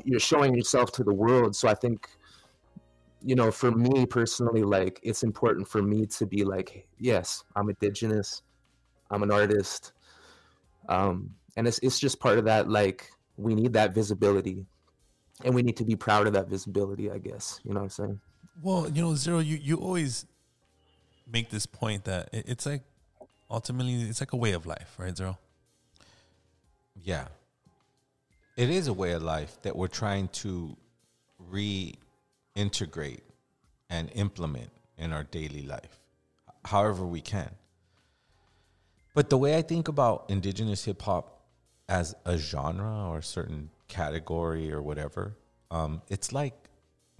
you're showing yourself to the world. So i think you know for me personally like it's important for me to be like yes i'm indigenous i'm an artist um and it's, it's just part of that like we need that visibility and we need to be proud of that visibility i guess you know what i'm saying Well, you know, Zero, you, you always make this point that it, it's like ultimately it's like a way of life, right, Zero? Yeah. It is a way of life that we're trying to reintegrate and implement in our daily life, however we can. But the way I think about indigenous hip hop as a genre or a certain category or whatever, um, it's like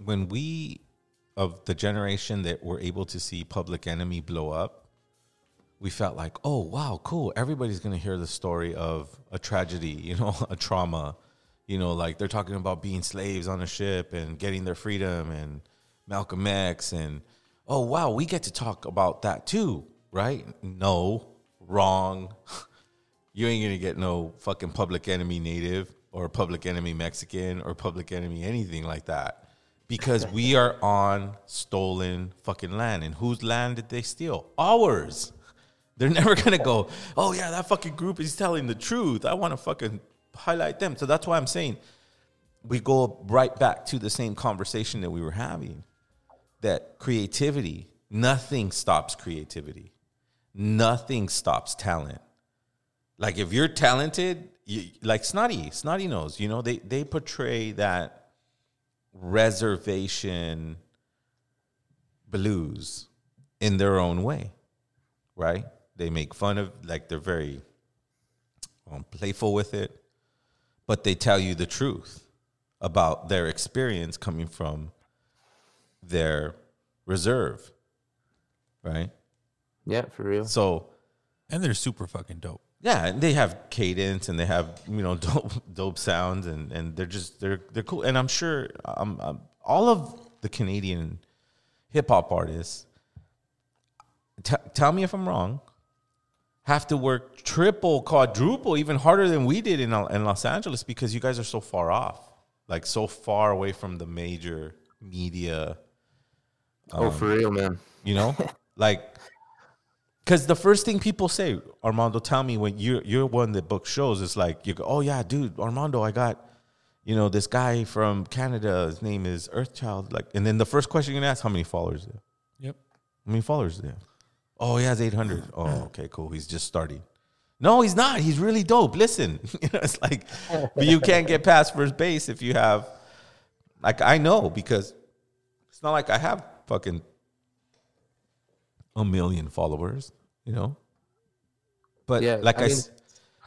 when we, of the generation that were able to see Public Enemy blow up, we felt like, oh wow, cool. Everybody's gonna hear the story of a tragedy, you know, a trauma. You know, like they're talking about being slaves on a ship and getting their freedom and Malcolm X and oh wow, we get to talk about that too, right? No, wrong. You ain't gonna get no fucking public enemy native or public enemy Mexican or public enemy anything like that. Because we are on stolen fucking land. And whose land did they steal? Ours. They're never gonna go, oh yeah, that fucking group is telling the truth. I wanna fucking highlight them. So that's why I'm saying we go right back to the same conversation that we were having. That creativity, nothing stops creativity. Nothing stops talent. Like if you're talented you, like Snotty, Snotty Nose. You know, they they portray that reservation blues in their own way, right? They make fun of like they're very um, playful with it, but they tell you the truth about their experience coming from their reserve, right? Yeah, for real. So, and they're super fucking dope. Yeah, and they have cadence and they have you know dope dope sounds and and they're just they're they're cool. And I'm sure um, um all of the Canadian hip hop artists. T- tell me if I'm wrong. Have to work triple, quadruple, even harder than we did in in Los Angeles because you guys are so far off, like so far away from the major media. oh, for real, man. You know, like because the first thing people say, Armando, tell me when you're you're one that book shows, it's like you go, oh yeah, dude, Armando, I got, you know, this guy from Canada. His name is Earthchild. Like, and then the first question you're gonna ask, how many followers? Do you? Yep. How many followers do you have? Oh, he has 800. Oh, okay, cool. He's just starting. No, he's not. He's really dope. Listen, you know, it's like, but you can't get past first base if you have, like, I know because it's not like I have fucking a million followers, you know. But Yeah, like I I, mean,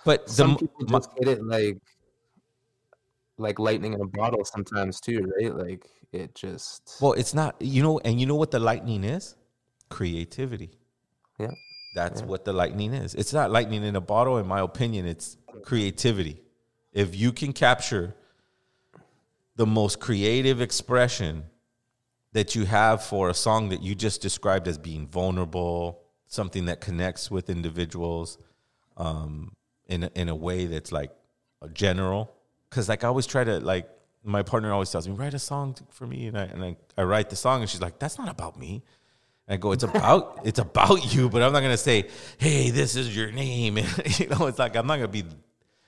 but the Some m- people my- just get it like like lightning in a bottle sometimes too, right? Like it just well, it's not, you know, and you know what the lightning is? Creativity. Yeah. That's Yeah. what the lightning is. It's not lightning in a bottle, in my opinion. It's creativity. If you can capture the most creative expression that you have for a song that you just described as being vulnerable, something that connects with individuals um, in a, in a way that's like a general. Because like I always try to like my partner always tells me write a song for me, and I and I, I write the song, and she's like, "That's not about me." And I go, "It's about it's about you," but I'm not gonna say, "Hey, this is your name." And, you know, it's like I'm not gonna be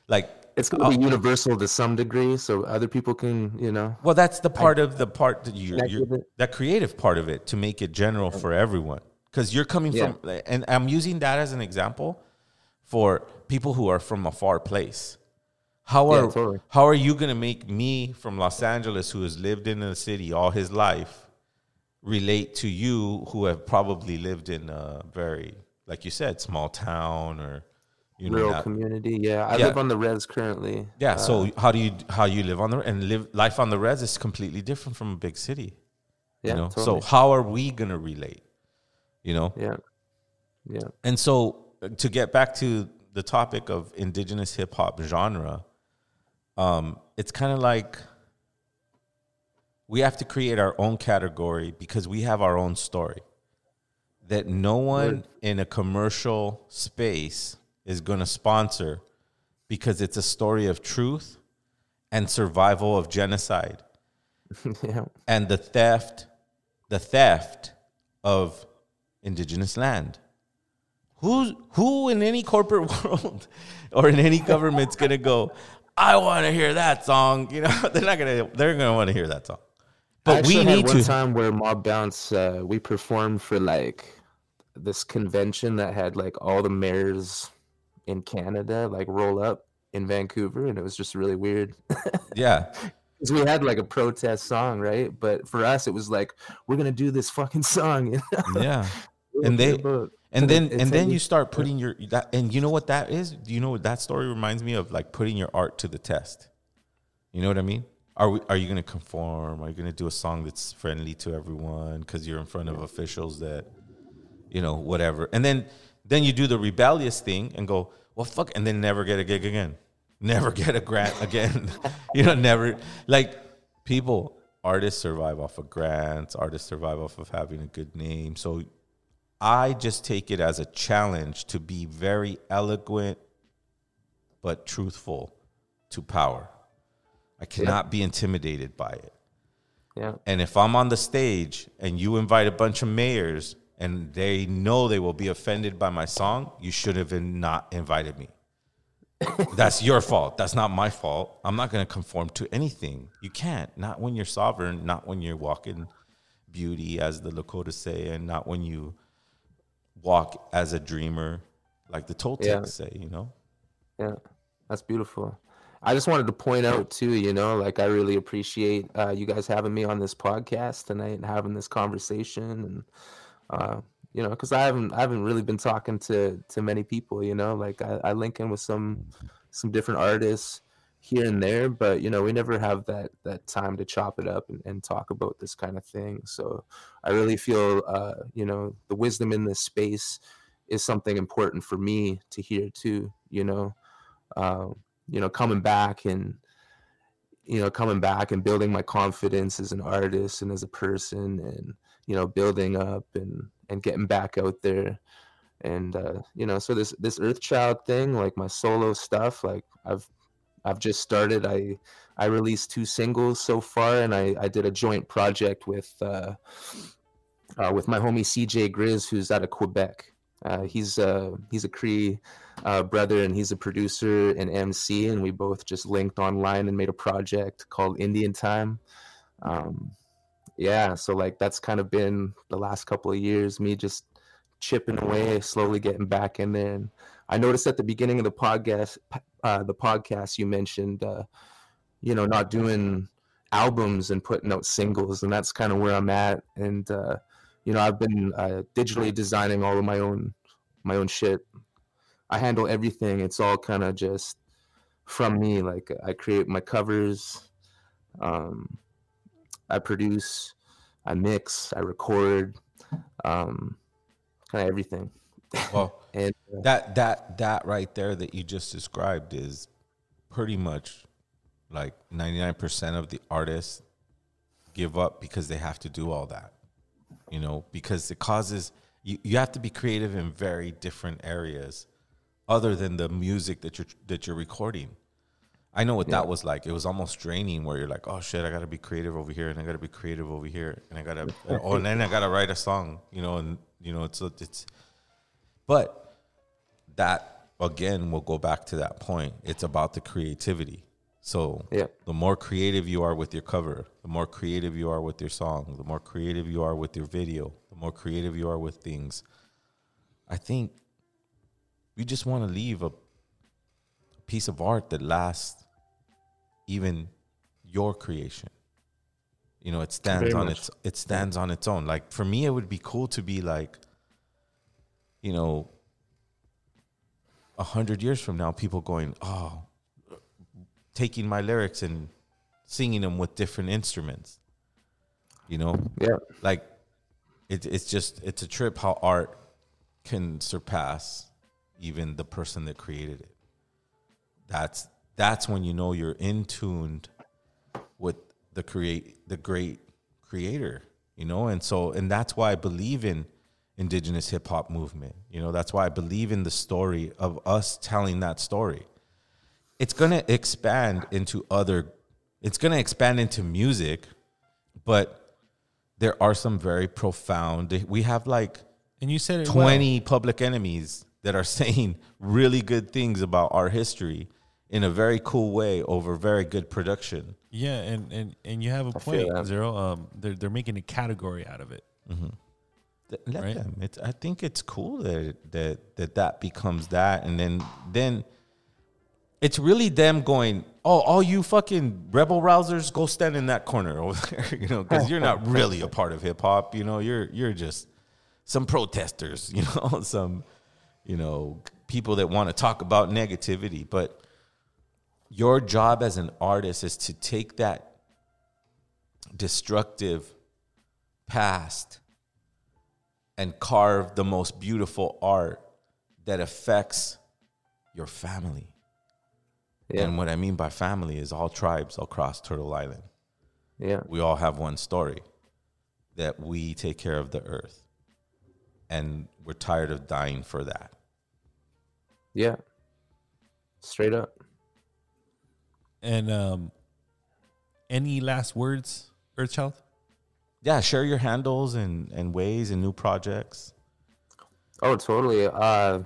like it's gonna be universal to some degree, so other people can, you know. Well, that's the part of the part that you, Connect you with that creative part of it to make it general for everyone. Because you're coming Yeah. from, and I'm using that as an example for people who are from a far place. How Yeah, are totally. how are you going to make me from Los Angeles, who has lived in the city all his life, relate to you, who have probably lived in a very, like you said, small town or you know Rural not- community, yeah. I Yeah. live on the res currently. yeah. Uh, so how do you how you live on the and live life on the res is completely different from a big city. Yeah, You know. totally. So how are we gonna relate? You know. Yeah. Yeah. And so uh, to get back to the topic of indigenous hip hop genre, um, it's kind of like we have to create our own category because we have our own story that no one in a commercial space is going to sponsor because it's a story of truth and survival of genocide yeah. and the theft the theft of indigenous land who's who in any corporate world or in any government's gonna go i want to hear that song you know they're not gonna they're gonna want to hear that song but we need one to time where Mob Bounce, uh, we performed for like this convention that had like all the mayors in Canada like roll up in Vancouver, and it was just really weird. yeah Because we had like a protest song, right? But for us, it was like we're gonna do this fucking song. You know? yeah and they and then and then you start putting your that and you know what that is? Do you know what that story reminds me of like putting your art to the test. You know what i mean? Are we are you going to conform? Are you going to do a song that's friendly to everyone because you're in front of officials that you know whatever? And then then you do the rebellious thing and go well fuck and then never get a gig again. Never get a grant again. You know never like people artists survive off of grants. Artists survive off of having a good name. So i just take it as a challenge to be very eloquent but truthful to power i cannot be intimidated by it Yeah. and if I'm on the stage and you invite a bunch of mayors and they know they will be offended by my song, you should have not invited me. That's your fault. That's not my fault. I'm not going to conform to anything. You can't. Not when you're sovereign, not when you're walking beauty, as the Lakota say, and not when you walk as a dreamer, like the Toltecs Yeah. say, you know? Yeah. That's beautiful. I just wanted to point out too, you know, like I really appreciate uh, you guys having me on this podcast tonight and having this conversation, and uh, you know, because I haven't I haven't really been talking to to many people, you know, like I, I link in with some some different artists here and there, but you know, we never have that that time to chop it up and, and talk about this kind of thing. So I really feel, uh, you know, the wisdom in this space is something important for me to hear too. You know, uh, you know, coming back and you know, coming back and building my confidence as an artist and as a person, and you know, building up and and getting back out there. And uh, you know, so this this Earthchild thing, like my solo stuff, like I've I've just started. I I released two singles so far, and I, I did a joint project with uh, uh, with my homie CJ Grizz, who's out of Quebec. Uh, he's uh, he's a Cree uh, brother, and he's a producer and MC, and we both just linked online and made a project called Indian Time. Um, yeah, so like that's kind of been the last couple of years, me just chipping away, slowly getting back in there. And I noticed at the beginning of the podcast, uh, the podcast you mentioned, uh, you know, not doing albums and putting out singles, and that's kind of where I'm at. And uh, you know, I've been uh, digitally designing all of my own my own shit. I handle everything. It's all kind of just from me. Like I create my covers, um, I produce, I mix, I record, um, kind of everything. Well, and uh, that that that right there that you just described is pretty much like 99% of the artists give up because they have to do all that. You know, because it causes you, you have to be creative in very different areas other than the music that you're that you're recording. I know what Yeah. that was like. It was almost draining where you're like, oh shit, I gotta be creative over here and I gotta be creative over here and I gotta oh and then I gotta write a song, you know, and you know, it's it's but that again will go back to that point. It's about the creativity. So Yeah. the more creative you are with your cover, the more creative you are with your song, the more creative you are with your video, the more creative you are with things. I think we just want to leave a piece of art that lasts even your creation. You know, it stands Very on much. its it stands on its own. Like for me it would be cool to be like you know a hundred years from now, people going, oh, taking my lyrics and singing them with different instruments. You know, Yeah. like it, it's just it's a trip how art can surpass even the person that created it. That's that's when you know you're in tuned with the create the great creator, you know, and so and that's why I believe in indigenous hip hop movement. You know, that's why I believe in the story of us telling that story. It's gonna expand into other it's gonna expand into music, but there are some very profound we have like And you said it well. 20 public enemies that are saying really good things about our history in a very cool way over very good production. Yeah, and and and you have a I feel point. Zero. Um, they're they're making a category out of it. Th- Let Right. them. It's, I think it's cool that, that that that becomes that, and then then it's really them going, "Oh, all you fucking rebel rousers, go stand in that corner over there," you know, because you're not really a part of hip hop. You know, you're you're just some protesters. You know, some you know people that want to talk about negativity, but your job as an artist is to take that destructive past and carve the most beautiful art that affects your family. Yeah. And what I mean by family is all tribes across Turtle Island. Yeah. We all have one story that we take care of the earth. And we're tired of dying for that. Yeah. Straight up. And um, any last words, Earthchild? Yeah, share your handles and, and ways and new projects. Oh, totally. Uh,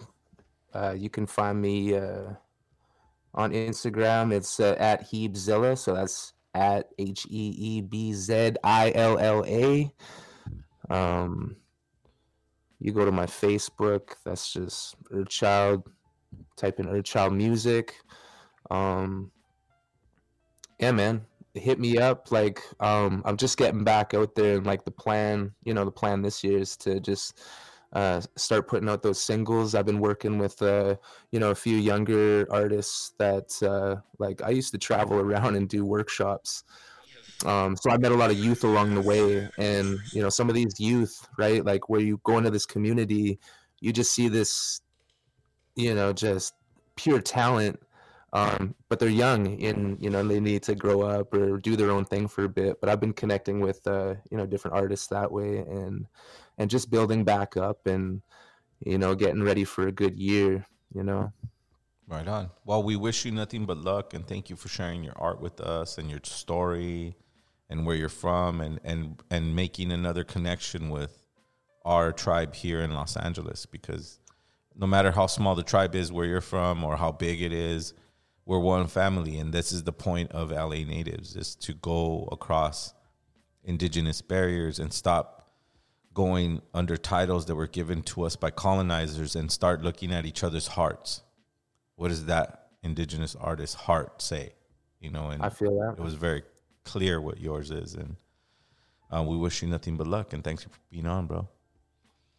uh, you can find me uh, on Instagram. It's uh, at Heebzilla. So that's at H E E B Z I L L A. Um, you go to my Facebook. That's just Earthchild. Type in Earthchild Music. Um, yeah, man, hit me up. Like, um, I'm just getting back out there, and like the plan, you know, the plan this year is to just uh, start putting out those singles. I've been working with, uh, you know, a few younger artists that, uh, like, I used to travel around and do workshops. Um, so I met a lot of youth along the way, and you know, some of these youth, right, like where you go into this community, you just see this, you know, just pure talent um, but they're young and you know they need to grow up or do their own thing for a bit but i've been connecting with uh, you know different artists that way and and just building back up and you know getting ready for a good year you know Right on. Well, we wish you nothing but luck and thank you for sharing your art with us and your story and where you're from and and and making another connection with our tribe here in Los Angeles because no matter how small the tribe is where you're from or how big it is, we're one family and this is the point of LA natives is to go across indigenous barriers and stop going under titles that were given to us by colonizers and start looking at each other's hearts what does that indigenous artist's heart say? You know, and I feel that. it was very clear what yours is, and uh, we wish you nothing but luck. And thanks for being on, bro.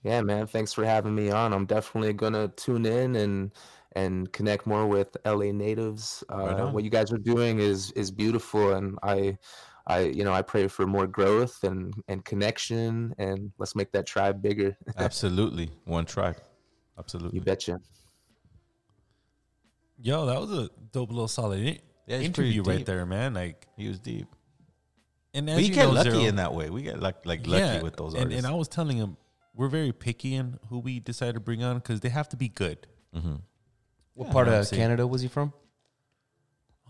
yeah man thanks for having me on i'm definitely gonna tune in and and connect more with la natives uh, on. what you guys are doing is is beautiful and i i you know i pray for more growth and and connection and let's make that tribe bigger Absolutely, one tribe. Absolutely, you betcha Yo, that was a dope little solid Yeah, interview right there, man. Like he was deep. And as we you get know, lucky Zero- in that way. We get like like lucky with those and, artists. and I was telling him we're very picky in who we decide to bring on because they have to be good. Mm-hmm. What Yeah, part of saying- Canada was he from?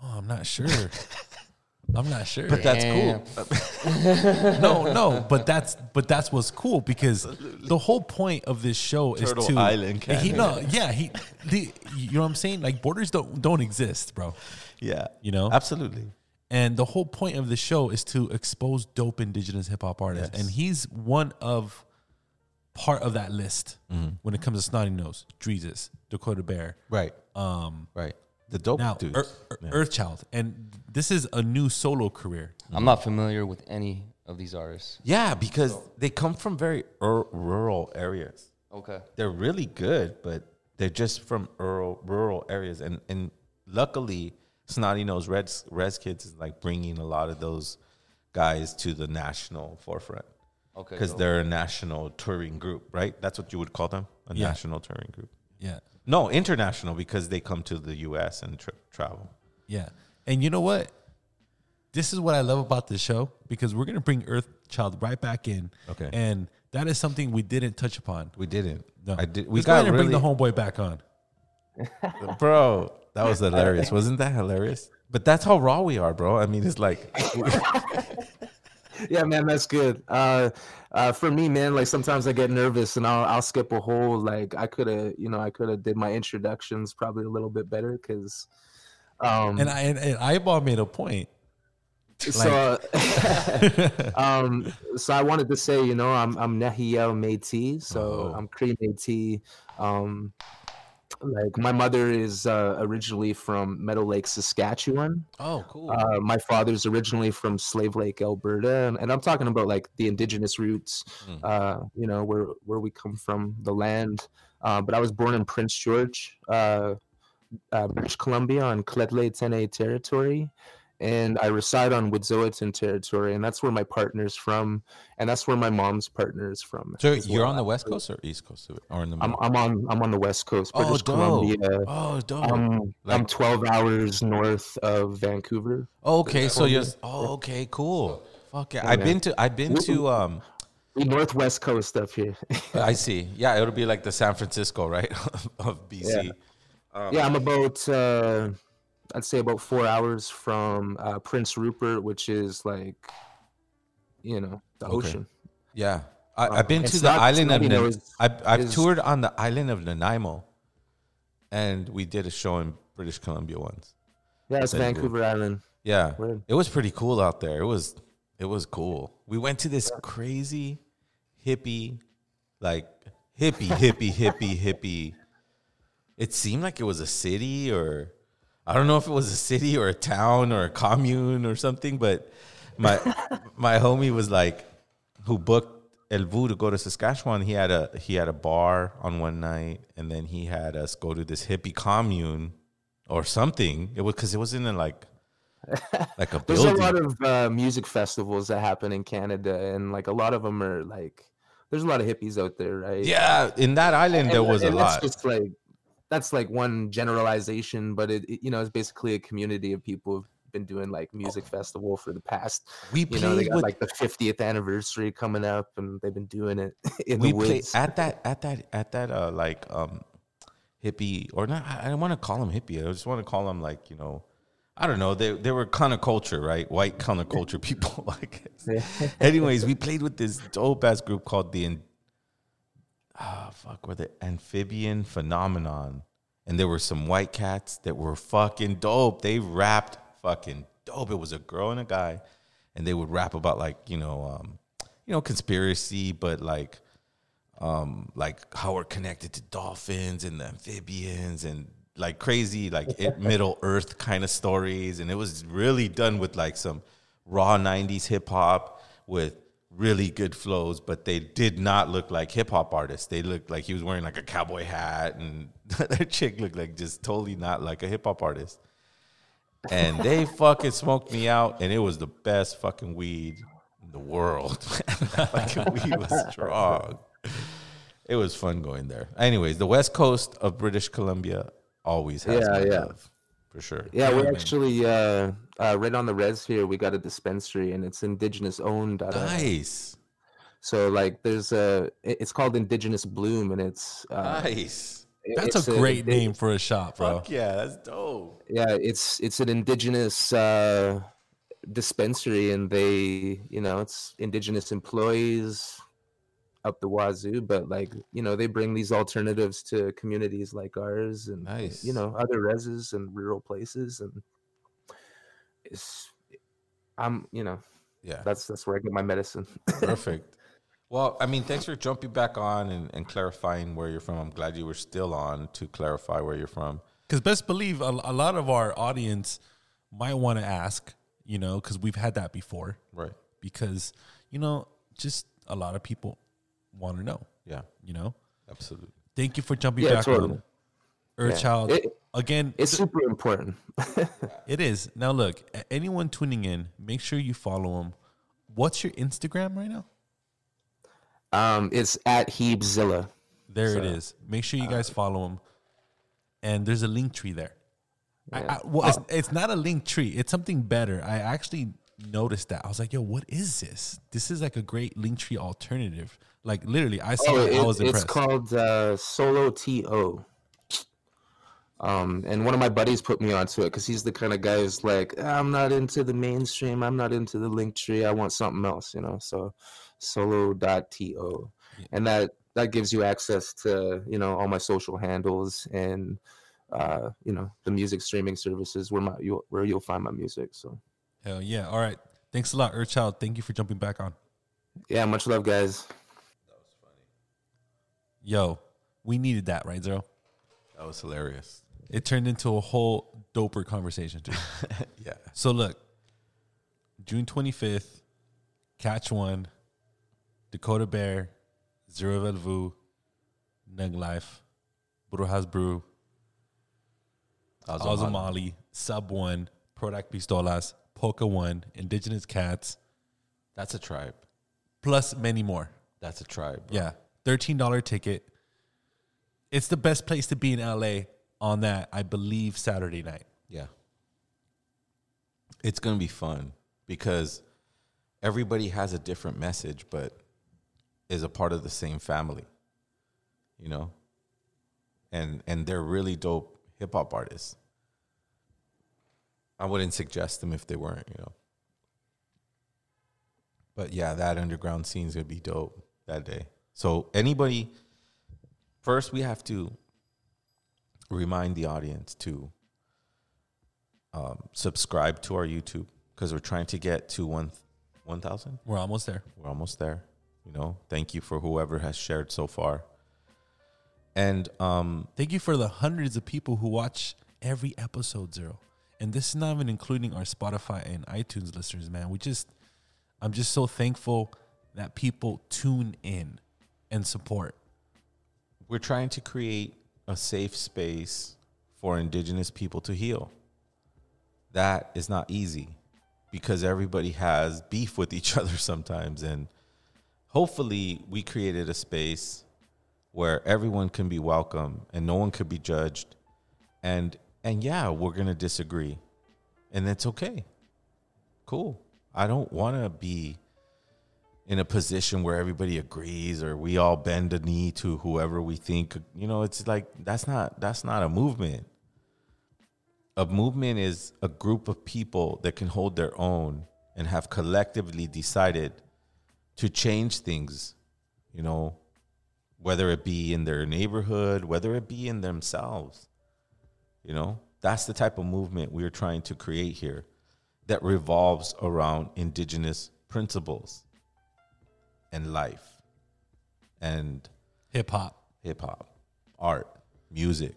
Oh, I'm not sure. I'm not sure. But that's cool. no, no, but that's but that's what's cool because the whole point of this show Turtle is to Island, He Canada. no, yeah, he the, you know what I'm saying? Like borders don't don't exist, bro. Yeah, you know, absolutely. And the whole point of the show is to expose dope indigenous hip hop artists, Yes. and he's one of part of that list Mhm. when it comes to Snotty Nose, Drezus, Dakota Bear, Right. Um, right. The dope now, dudes. Ear- Ear- Yeah. Earthchild, and this is a new solo career. I'm not familiar with any of these artists. Yeah, because they come from very ur- rural areas. Okay. They're really good, but they're just from rural rural areas, and and luckily, Snotty Nose Reds Rez Kids is like bringing a lot of those guys to the national forefront. Okay, because dope. they're a national touring group, right? That's what you would call them, a Yeah. national touring group. Yeah. No, international because they come to the U.S. and tra- travel. Yeah. And you know what? This is what I love about this show because we're gonna bring Earthchild right back in. Okay. And that is something we didn't touch upon. We didn't. No. I did. We Let's go got ahead and bring the homeboy back on. bro. That was hilarious, wasn't that hilarious? But that's how raw we are, bro. I mean, it's like yeah, man, that's good. Uh, uh, for me, man, like sometimes I get nervous and I'll I'll skip a whole like I could have, you know, I could have did my introductions probably a little bit better because. Um, and I and, and Eyeball made a point. so, um, so I wanted to say, you know, I'm I'm Nehiel Métis, so Oh. I'm Cree Métis. Um, like my mother is uh, originally from Meadow Lake, Saskatchewan. Oh, cool. Uh, my father's originally from Slave Lake, Alberta, and, and I'm talking about like the indigenous roots, Mm. uh, you know, where where we come from, the land. Uh, but I was born in Prince George, uh, uh, British Columbia, on Lheidli T'enneh territory, and I reside on Wet'suwet'en territory, and that's where my partner's from, and that's where my mom's partner is from. so. You're well. on the west coast or east coast or in the I'm. I'm on I'm on the west coast, Oh, British dope. Columbia. Oh, dope. I'm, I'm 12 hours north of Vancouver. okay, so you're. Oh, okay, cool. Fuck yeah! Yeah, I've been to. I've been to. Um, northwest coast up here. I see. Yeah, it'll be like the San Francisco, right, of BC. Yeah. Um, yeah, I'm about uh, I'd say about four hours from uh, Prince Rupert, which is like, you know, the Okay. ocean. Yeah, I, Um, I've been to the not- island of. Nan- Nose I've, I've is- toured on the island of Nanaimo, and we did a show in British Columbia once. Yeah, it's That'd be cool. Vancouver Island. Yeah, Word. it was pretty cool out there. It was it was cool. We went to this crazy hippie, like hippie, hippie, hippie, hippie. It seemed like it was a city, or I don't know if it was a city or a town or a commune or something, but my my homie was like, who booked El Vuh to go to Saskatchewan. He had a he had a bar on one night, and then he had us go to this hippie commune or something. It was because it wasn't in a, like like a There's a lot of uh, music festivals that happen in Canada, and like a lot of them are like, there's a lot of hippies out there, right? yeah, in that island there was a and that's lot. Just like that's like one generalization, but it, it- you know it's basically a community of people who've been doing like music festival for the past. Oh. We you know they got with- like the 50th anniversary coming up, and they've been doing it in we the played woods. at that at that at that uh like um hippie or not i I don't want to call them hippie i just want to call them like you know i don't know they they were counterculture right white counterculture people like anyways we played with this dope ass group called the Ah fuck were the amphibian phenomenon. And there were some white cats that were fucking dope. They rapped fucking dope. It was a girl and a guy and they would rap about like you know um you know conspiracy but like um like how we're connected to dolphins and the amphibians and like crazy like it, middle earth kind of stories. And it was really done with like some raw 90s hip hop with really good flows but they did not look like hip hop artists they looked like he was wearing like a cowboy hat and that chick looked like just totally not like a hip hop artist and they fucking smoked me out, and it was the best fucking weed in the world. Fucking weed was strong. It was fun going there. Anyways, the west coast of British Columbia always has Yeah, yeah. love, for sure. Yeah, we man. actually uh, uh, right on the res here. We got a dispensary, and it's indigenous owned. at Nice. So like, there's a. It's called Indigenous Bloom, and it's uh, Nice. That's it's a great it- name for a shop, bro. Fuck yeah, that's dope. Yeah, it's it's an indigenous uh, dispensary, and they, you know, it's indigenous employees up the wazoo, but like, you know, they bring these alternatives to communities like ours, and Nice. you know, other reses and rural places, and it's, I'm, you know, Yeah. that's that's where I get my medicine. Perfect. Well, I mean, thanks for jumping back on and, and clarifying where you're from. I'm glad you were still on to clarify where you're from. Because best believe a, a lot of our audience might want to ask, you know, because we've had that before. Right. Because, you know, just a lot of people want to know. Yeah. You know? Absolutely. Thank you for jumping Yeah, back totally. on. Earth Yeah. Child. It- Again, it's super important. it is. Now, look, anyone tuning in, make sure you follow him. What's your Instagram right now? Um, it's at Hebzilla. There it So, is. Make sure you guys follow him. And there's a link tree there. Yeah. I, well, it's, it's not a link tree. It's something better. I actually noticed that. I was like, yo, what is this? This is like a great link tree alternative. Like literally, I saw Oh, it. I it- was it's impressed. called uh, Solo To. Um, and one of my buddies put me onto it because he's the kind of guy who's like, I'm not into the mainstream. I'm not into the link tree. I want something else, you know. So, solo.to, and that that gives you access to you know all my social handles and uh, you know the music streaming services where my you where you'll find my music. So, Hell yeah. All right. Thanks a lot, Earthchild. Thank you for jumping back on. yeah, much love, guys. That was funny. Yo, we needed that, right, Zero? That was hilarious. It turned into a whole doper conversation, too. Yeah. So look, June 25th, Catch One, Dakota Bear, Zero of El Vuh, Nug Life, Brujas Brew, Azamali. Azamali, Sub One, Product Pistolas, Polka One, Indigenous Cats, That's a tribe. plus many more. That's a tribe. bro. Yeah. $13 ticket. It's the best place to be in LA on that, I believe, Saturday night. Yeah. It's going to be fun because everybody has a different message, but is a part of the same family, you know? And and they're really dope hip hop artists. I wouldn't suggest them if they weren't, you know. But yeah, that underground scene is going to be dope that day. So anybody first we have to remind the audience to um, subscribe to our YouTube because we're trying to get to one one thousand. We're almost there. We're almost there. You know, thank you for whoever has shared so far. And um, Thank you for the hundreds of people who watch every episode, Zero. And this is not even including our Spotify and iTunes listeners, man. We just, I'm just so thankful that people tune in and support. We're trying to create a safe space for indigenous people to heal. That is not easy because everybody has beef with each other sometimes. And hopefully, we created a space where everyone can be welcome and no one could be judged. And and yeah, we're gonna disagree, and that's okay. Cool. I don't want to be in a position where everybody agrees or we all bend a knee to whoever we think. You know, it's like that's not that's not a movement. A movement is a group of people that can hold their own and have collectively decided to change things. You know, whether it be in their neighborhood, whether it be in themselves. You know, that's the type of movement we're trying to create here that revolves around indigenous principles and life and hip hop, hip hop, art, music,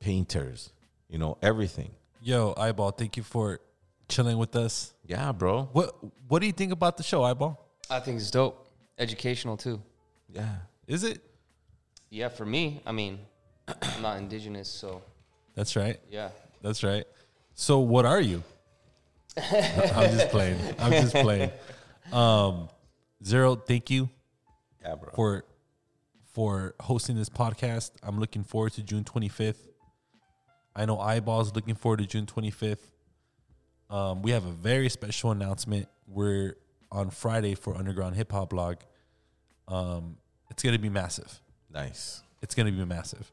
painters, you know, everything. Yo, Eyeball, thank you for chilling with us. Yeah, bro. What What do you think about the show, Eyeball? I think it's dope. Educational too. Yeah. Is it? Yeah, for me, I mean, I'm not indigenous, so That's right. Yeah. That's right. So what are you? I'm just playing. I'm just playing. Um, Zero, thank you. Yeah, bro. For for hosting this podcast. I'm looking forward to June 25th. I know Eyeballs looking forward to June 25th. Um, we have a very special announcement. We're on Friday for Underground Hip Hop Blog. Um, it's gonna be massive. Nice. It's gonna be massive.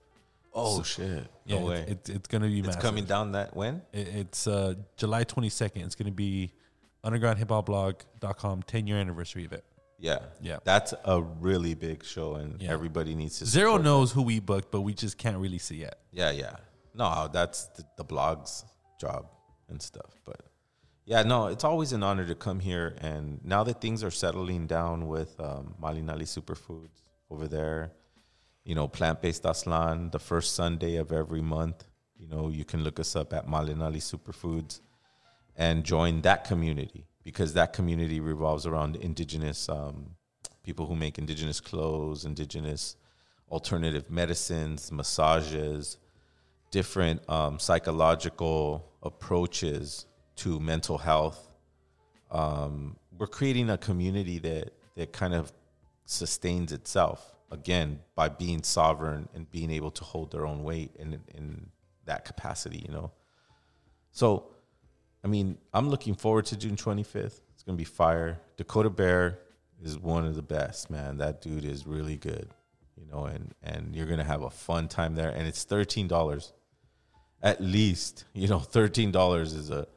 Oh So- shit! Yeah, No way. It's, it's, it's gonna be. It's massive. coming down that when? It, it's uh, July 22nd. It's gonna be undergroundhiphopblog.com 10 year anniversary event. Yeah, Yeah. That's a really big show, and Yeah. everybody needs to. Zero support that. knows who we booked, but we just can't really see yet. Yeah, yeah. No, that's the, the blog's job and stuff. But yeah, no, it's always an honor to come here. And now that things are settling down with um, Malinali Superfoods over there, you know, plant based aslan, the first Sunday of every month, you know, you can look us up at Malinali Superfoods and join that community because that community revolves around indigenous um, people who make indigenous clothes, indigenous alternative medicines, massages, different um, psychological approaches to mental health. Um, we're creating a community that that kind of sustains itself again by being sovereign and being able to hold their own weight in in that capacity. You know, so I mean, I'm looking forward to June 25th. It's gonna be fire. Dakota Bear is one of the best, man. That dude is really good, you know, and and you're gonna have a fun time there. And it's thirteen dollars, at least. You know, thirteen dollars is a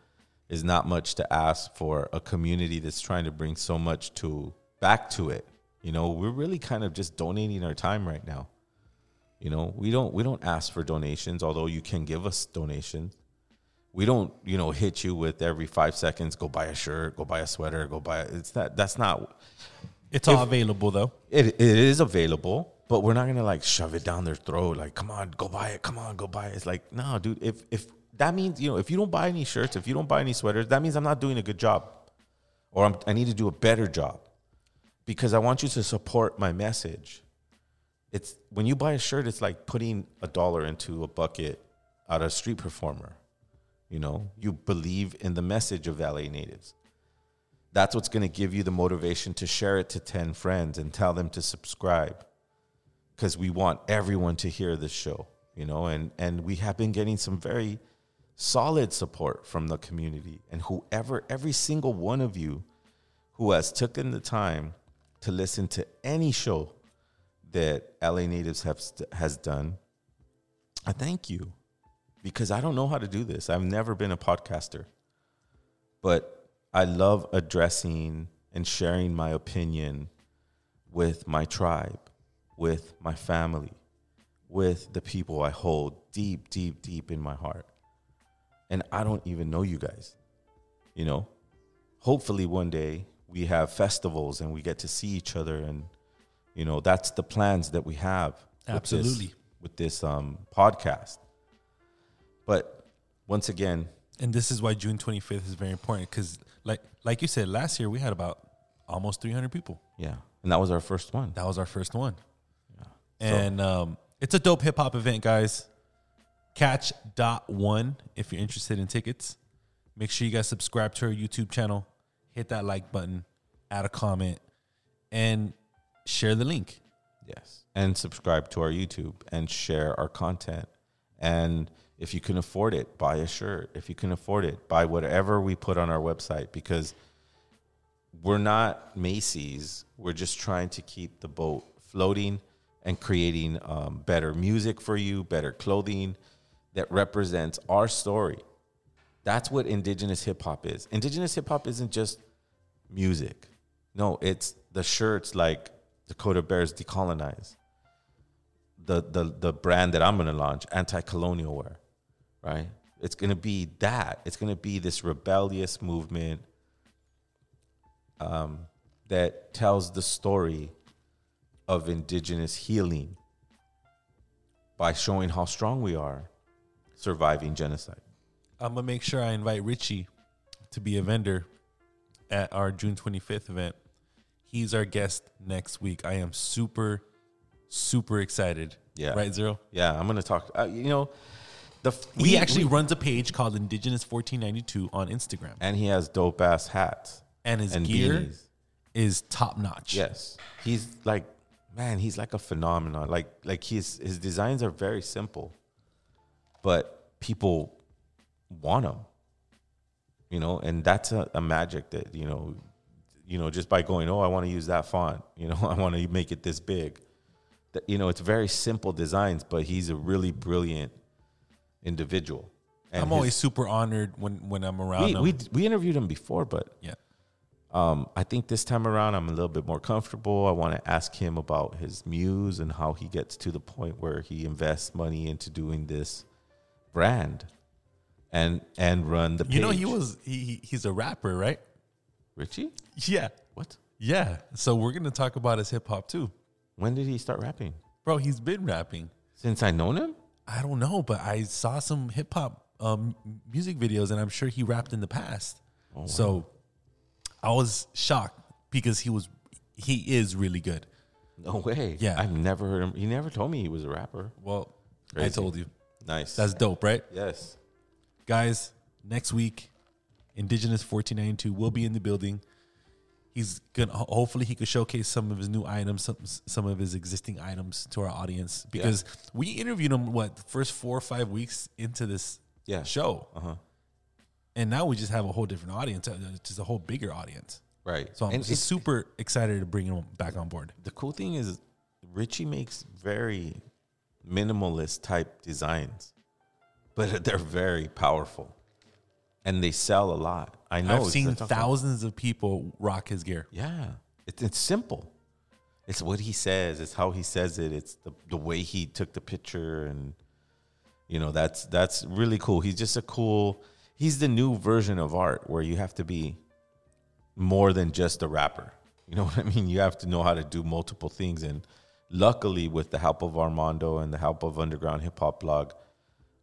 is not much to ask for a community that's trying to bring so much to back to it. You know, we're really kind of just donating our time right now. You know, we don't we don't ask for donations, although you can give us donations. We don't you know hit you with every five seconds go buy a shirt go buy a sweater go buy it's not that's not. It's all available though. it, it is available but we're not gonna like shove it down their throat like come on go buy it come on go buy it. It's like no dude if if that means you know if you don't buy any shirts if you don't buy any sweaters that means i'm not doing a good job. Or I'm, i need to do a better job because i want you to support my message it's when you buy a shirt it's like putting a dollar into a bucket at a street performer you know, you believe in the message of LA natives. That's what's going to give you the motivation to share it to 10 friends and tell them to subscribe because we want everyone to hear this show, you know, and, and we have been getting some very solid support from the community. And whoever, every single one of you who has taken the time to listen to any show that LA natives have has done, I thank you because I don't know how to do this. I've never been a podcaster. But I love addressing and sharing my opinion with my tribe, with my family, with the people I hold deep, deep, deep in my heart. And I don't even know you guys. You know, hopefully one day we have festivals and we get to see each other and you know, that's the plans that we have with this- Absolutely. with this um, podcast. But once again, And this is why June 25th is very important because, like, like you said, last year we had about almost 300 people. yeah, and that was our first one. That was our first one. yeah. And um, it's a dope hip hop event, guys. Catch dot one if you're interested in tickets. Make sure you guys subscribe to our YouTube channel, hit that like button, add a comment, and share the link. Yes. And subscribe to our YouTube and share our content. And if you can afford it, buy a shirt. If you can afford it, buy whatever we put on our website because we're not Macy's. We're just trying to keep the boat floating and creating um, better music for you, better clothing that represents our story. That's what indigenous hip hop is. Indigenous hip hop isn't just music. No, it's the shirts like Dakota Bears Decolonize. The the the brand that I'm gonna launch, anti-colonial wear, right? It's gonna be that. It's gonna be this rebellious movement um, that tells the story of indigenous healing by showing how strong we are surviving genocide. I'm gonna make sure I invite Richie to be a vendor at our June 25th event. He's our guest next week. I am super, super excited. Yeah. Right, Zero? Yeah, I'm gonna talk. Uh, you know, the f- He we- actually we- runs a page called Indigenous 1492 on Instagram. and he has dope ass hats And his gear beanies. is top notch. Yes, he's like, man, he's like a phenomenon. Like, like his his designs are very simple, but people want them. You know, and that's a, a magic that you know, you know, just by going, oh, I want to use that font. You know, I want to make it this big. That you know, it's very simple designs, but he's a really brilliant individual. And I'm his- always super honored when, when I'm around we, him. we we interviewed him before, but yeah, um, I think this time around I'm a little bit more comfortable. I want to ask him about his muse and how he gets to the point where he invests money into doing this brand and and run the. Page. you know, he was he, he- he's a rapper, right? Richie. Yeah. What? Yeah. So we're gonna talk about his hip hop too. When did he start rapping? Bro, he's been rapping. Since I known him? I don't know, but I saw some hip hop um, music videos, and I'm sure he rapped in the past. Oh, So I was shocked because he was he is really good. No way. Yeah. I've never heard him. He never told me he was a rapper. Well, I told you. Nice. That's dope, right? Yes. Guys, next week, Indigenous 1492 will be in the building. He's gonna hopefully he could showcase some of his new items, some some of his existing items to our audience because we interviewed him what the first four or five weeks into this Yeah. show, Uh huh. and now we just have a whole different audience, uh, just a whole bigger audience. Right. So I'm And just super excited to bring him back on board. the cool thing is Richie makes very minimalist type designs, but they're very powerful, and they sell a lot. I know. I've seen thousands of people rock his gear. Yeah, it's it's simple. It's what he says. It's how he says it. It's the the way he took the picture, and you know that's that's really cool. He's just a cool. He's the new version of art where you have to be more than just a rapper. You know what I mean? You have to know how to do multiple things. And luckily, with the help of Armando and the help of Underground Hip Hop Blog,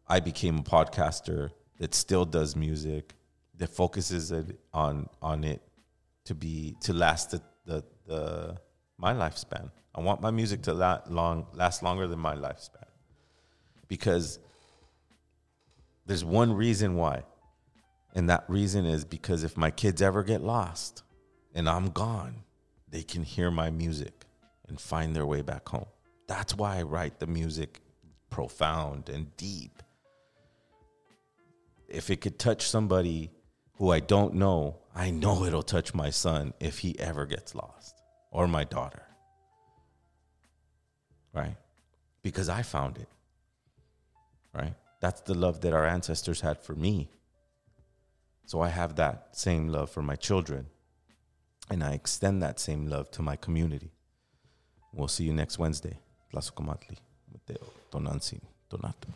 I became a podcaster that still does music, that focuses on on it to be to last the the, the my lifespan. I want my music to la- long last longer than my lifespan because there's one reason why. And that reason is because if my kids ever get lost and I'm gone, they can hear my music and find their way back home. That's why I write the music profound and deep. If it could touch somebody who I don't know, I know it'll touch my son if he ever gets lost or my daughter. Right? Because I found it. Right? That's the love that our ancestors had for me. So I have that same love for my children. And I extend that same love to my community. We'll see you next Wednesday. Tlazohcamati, Mateo, Tonantzin, Donato.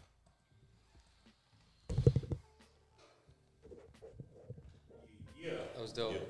Was dope.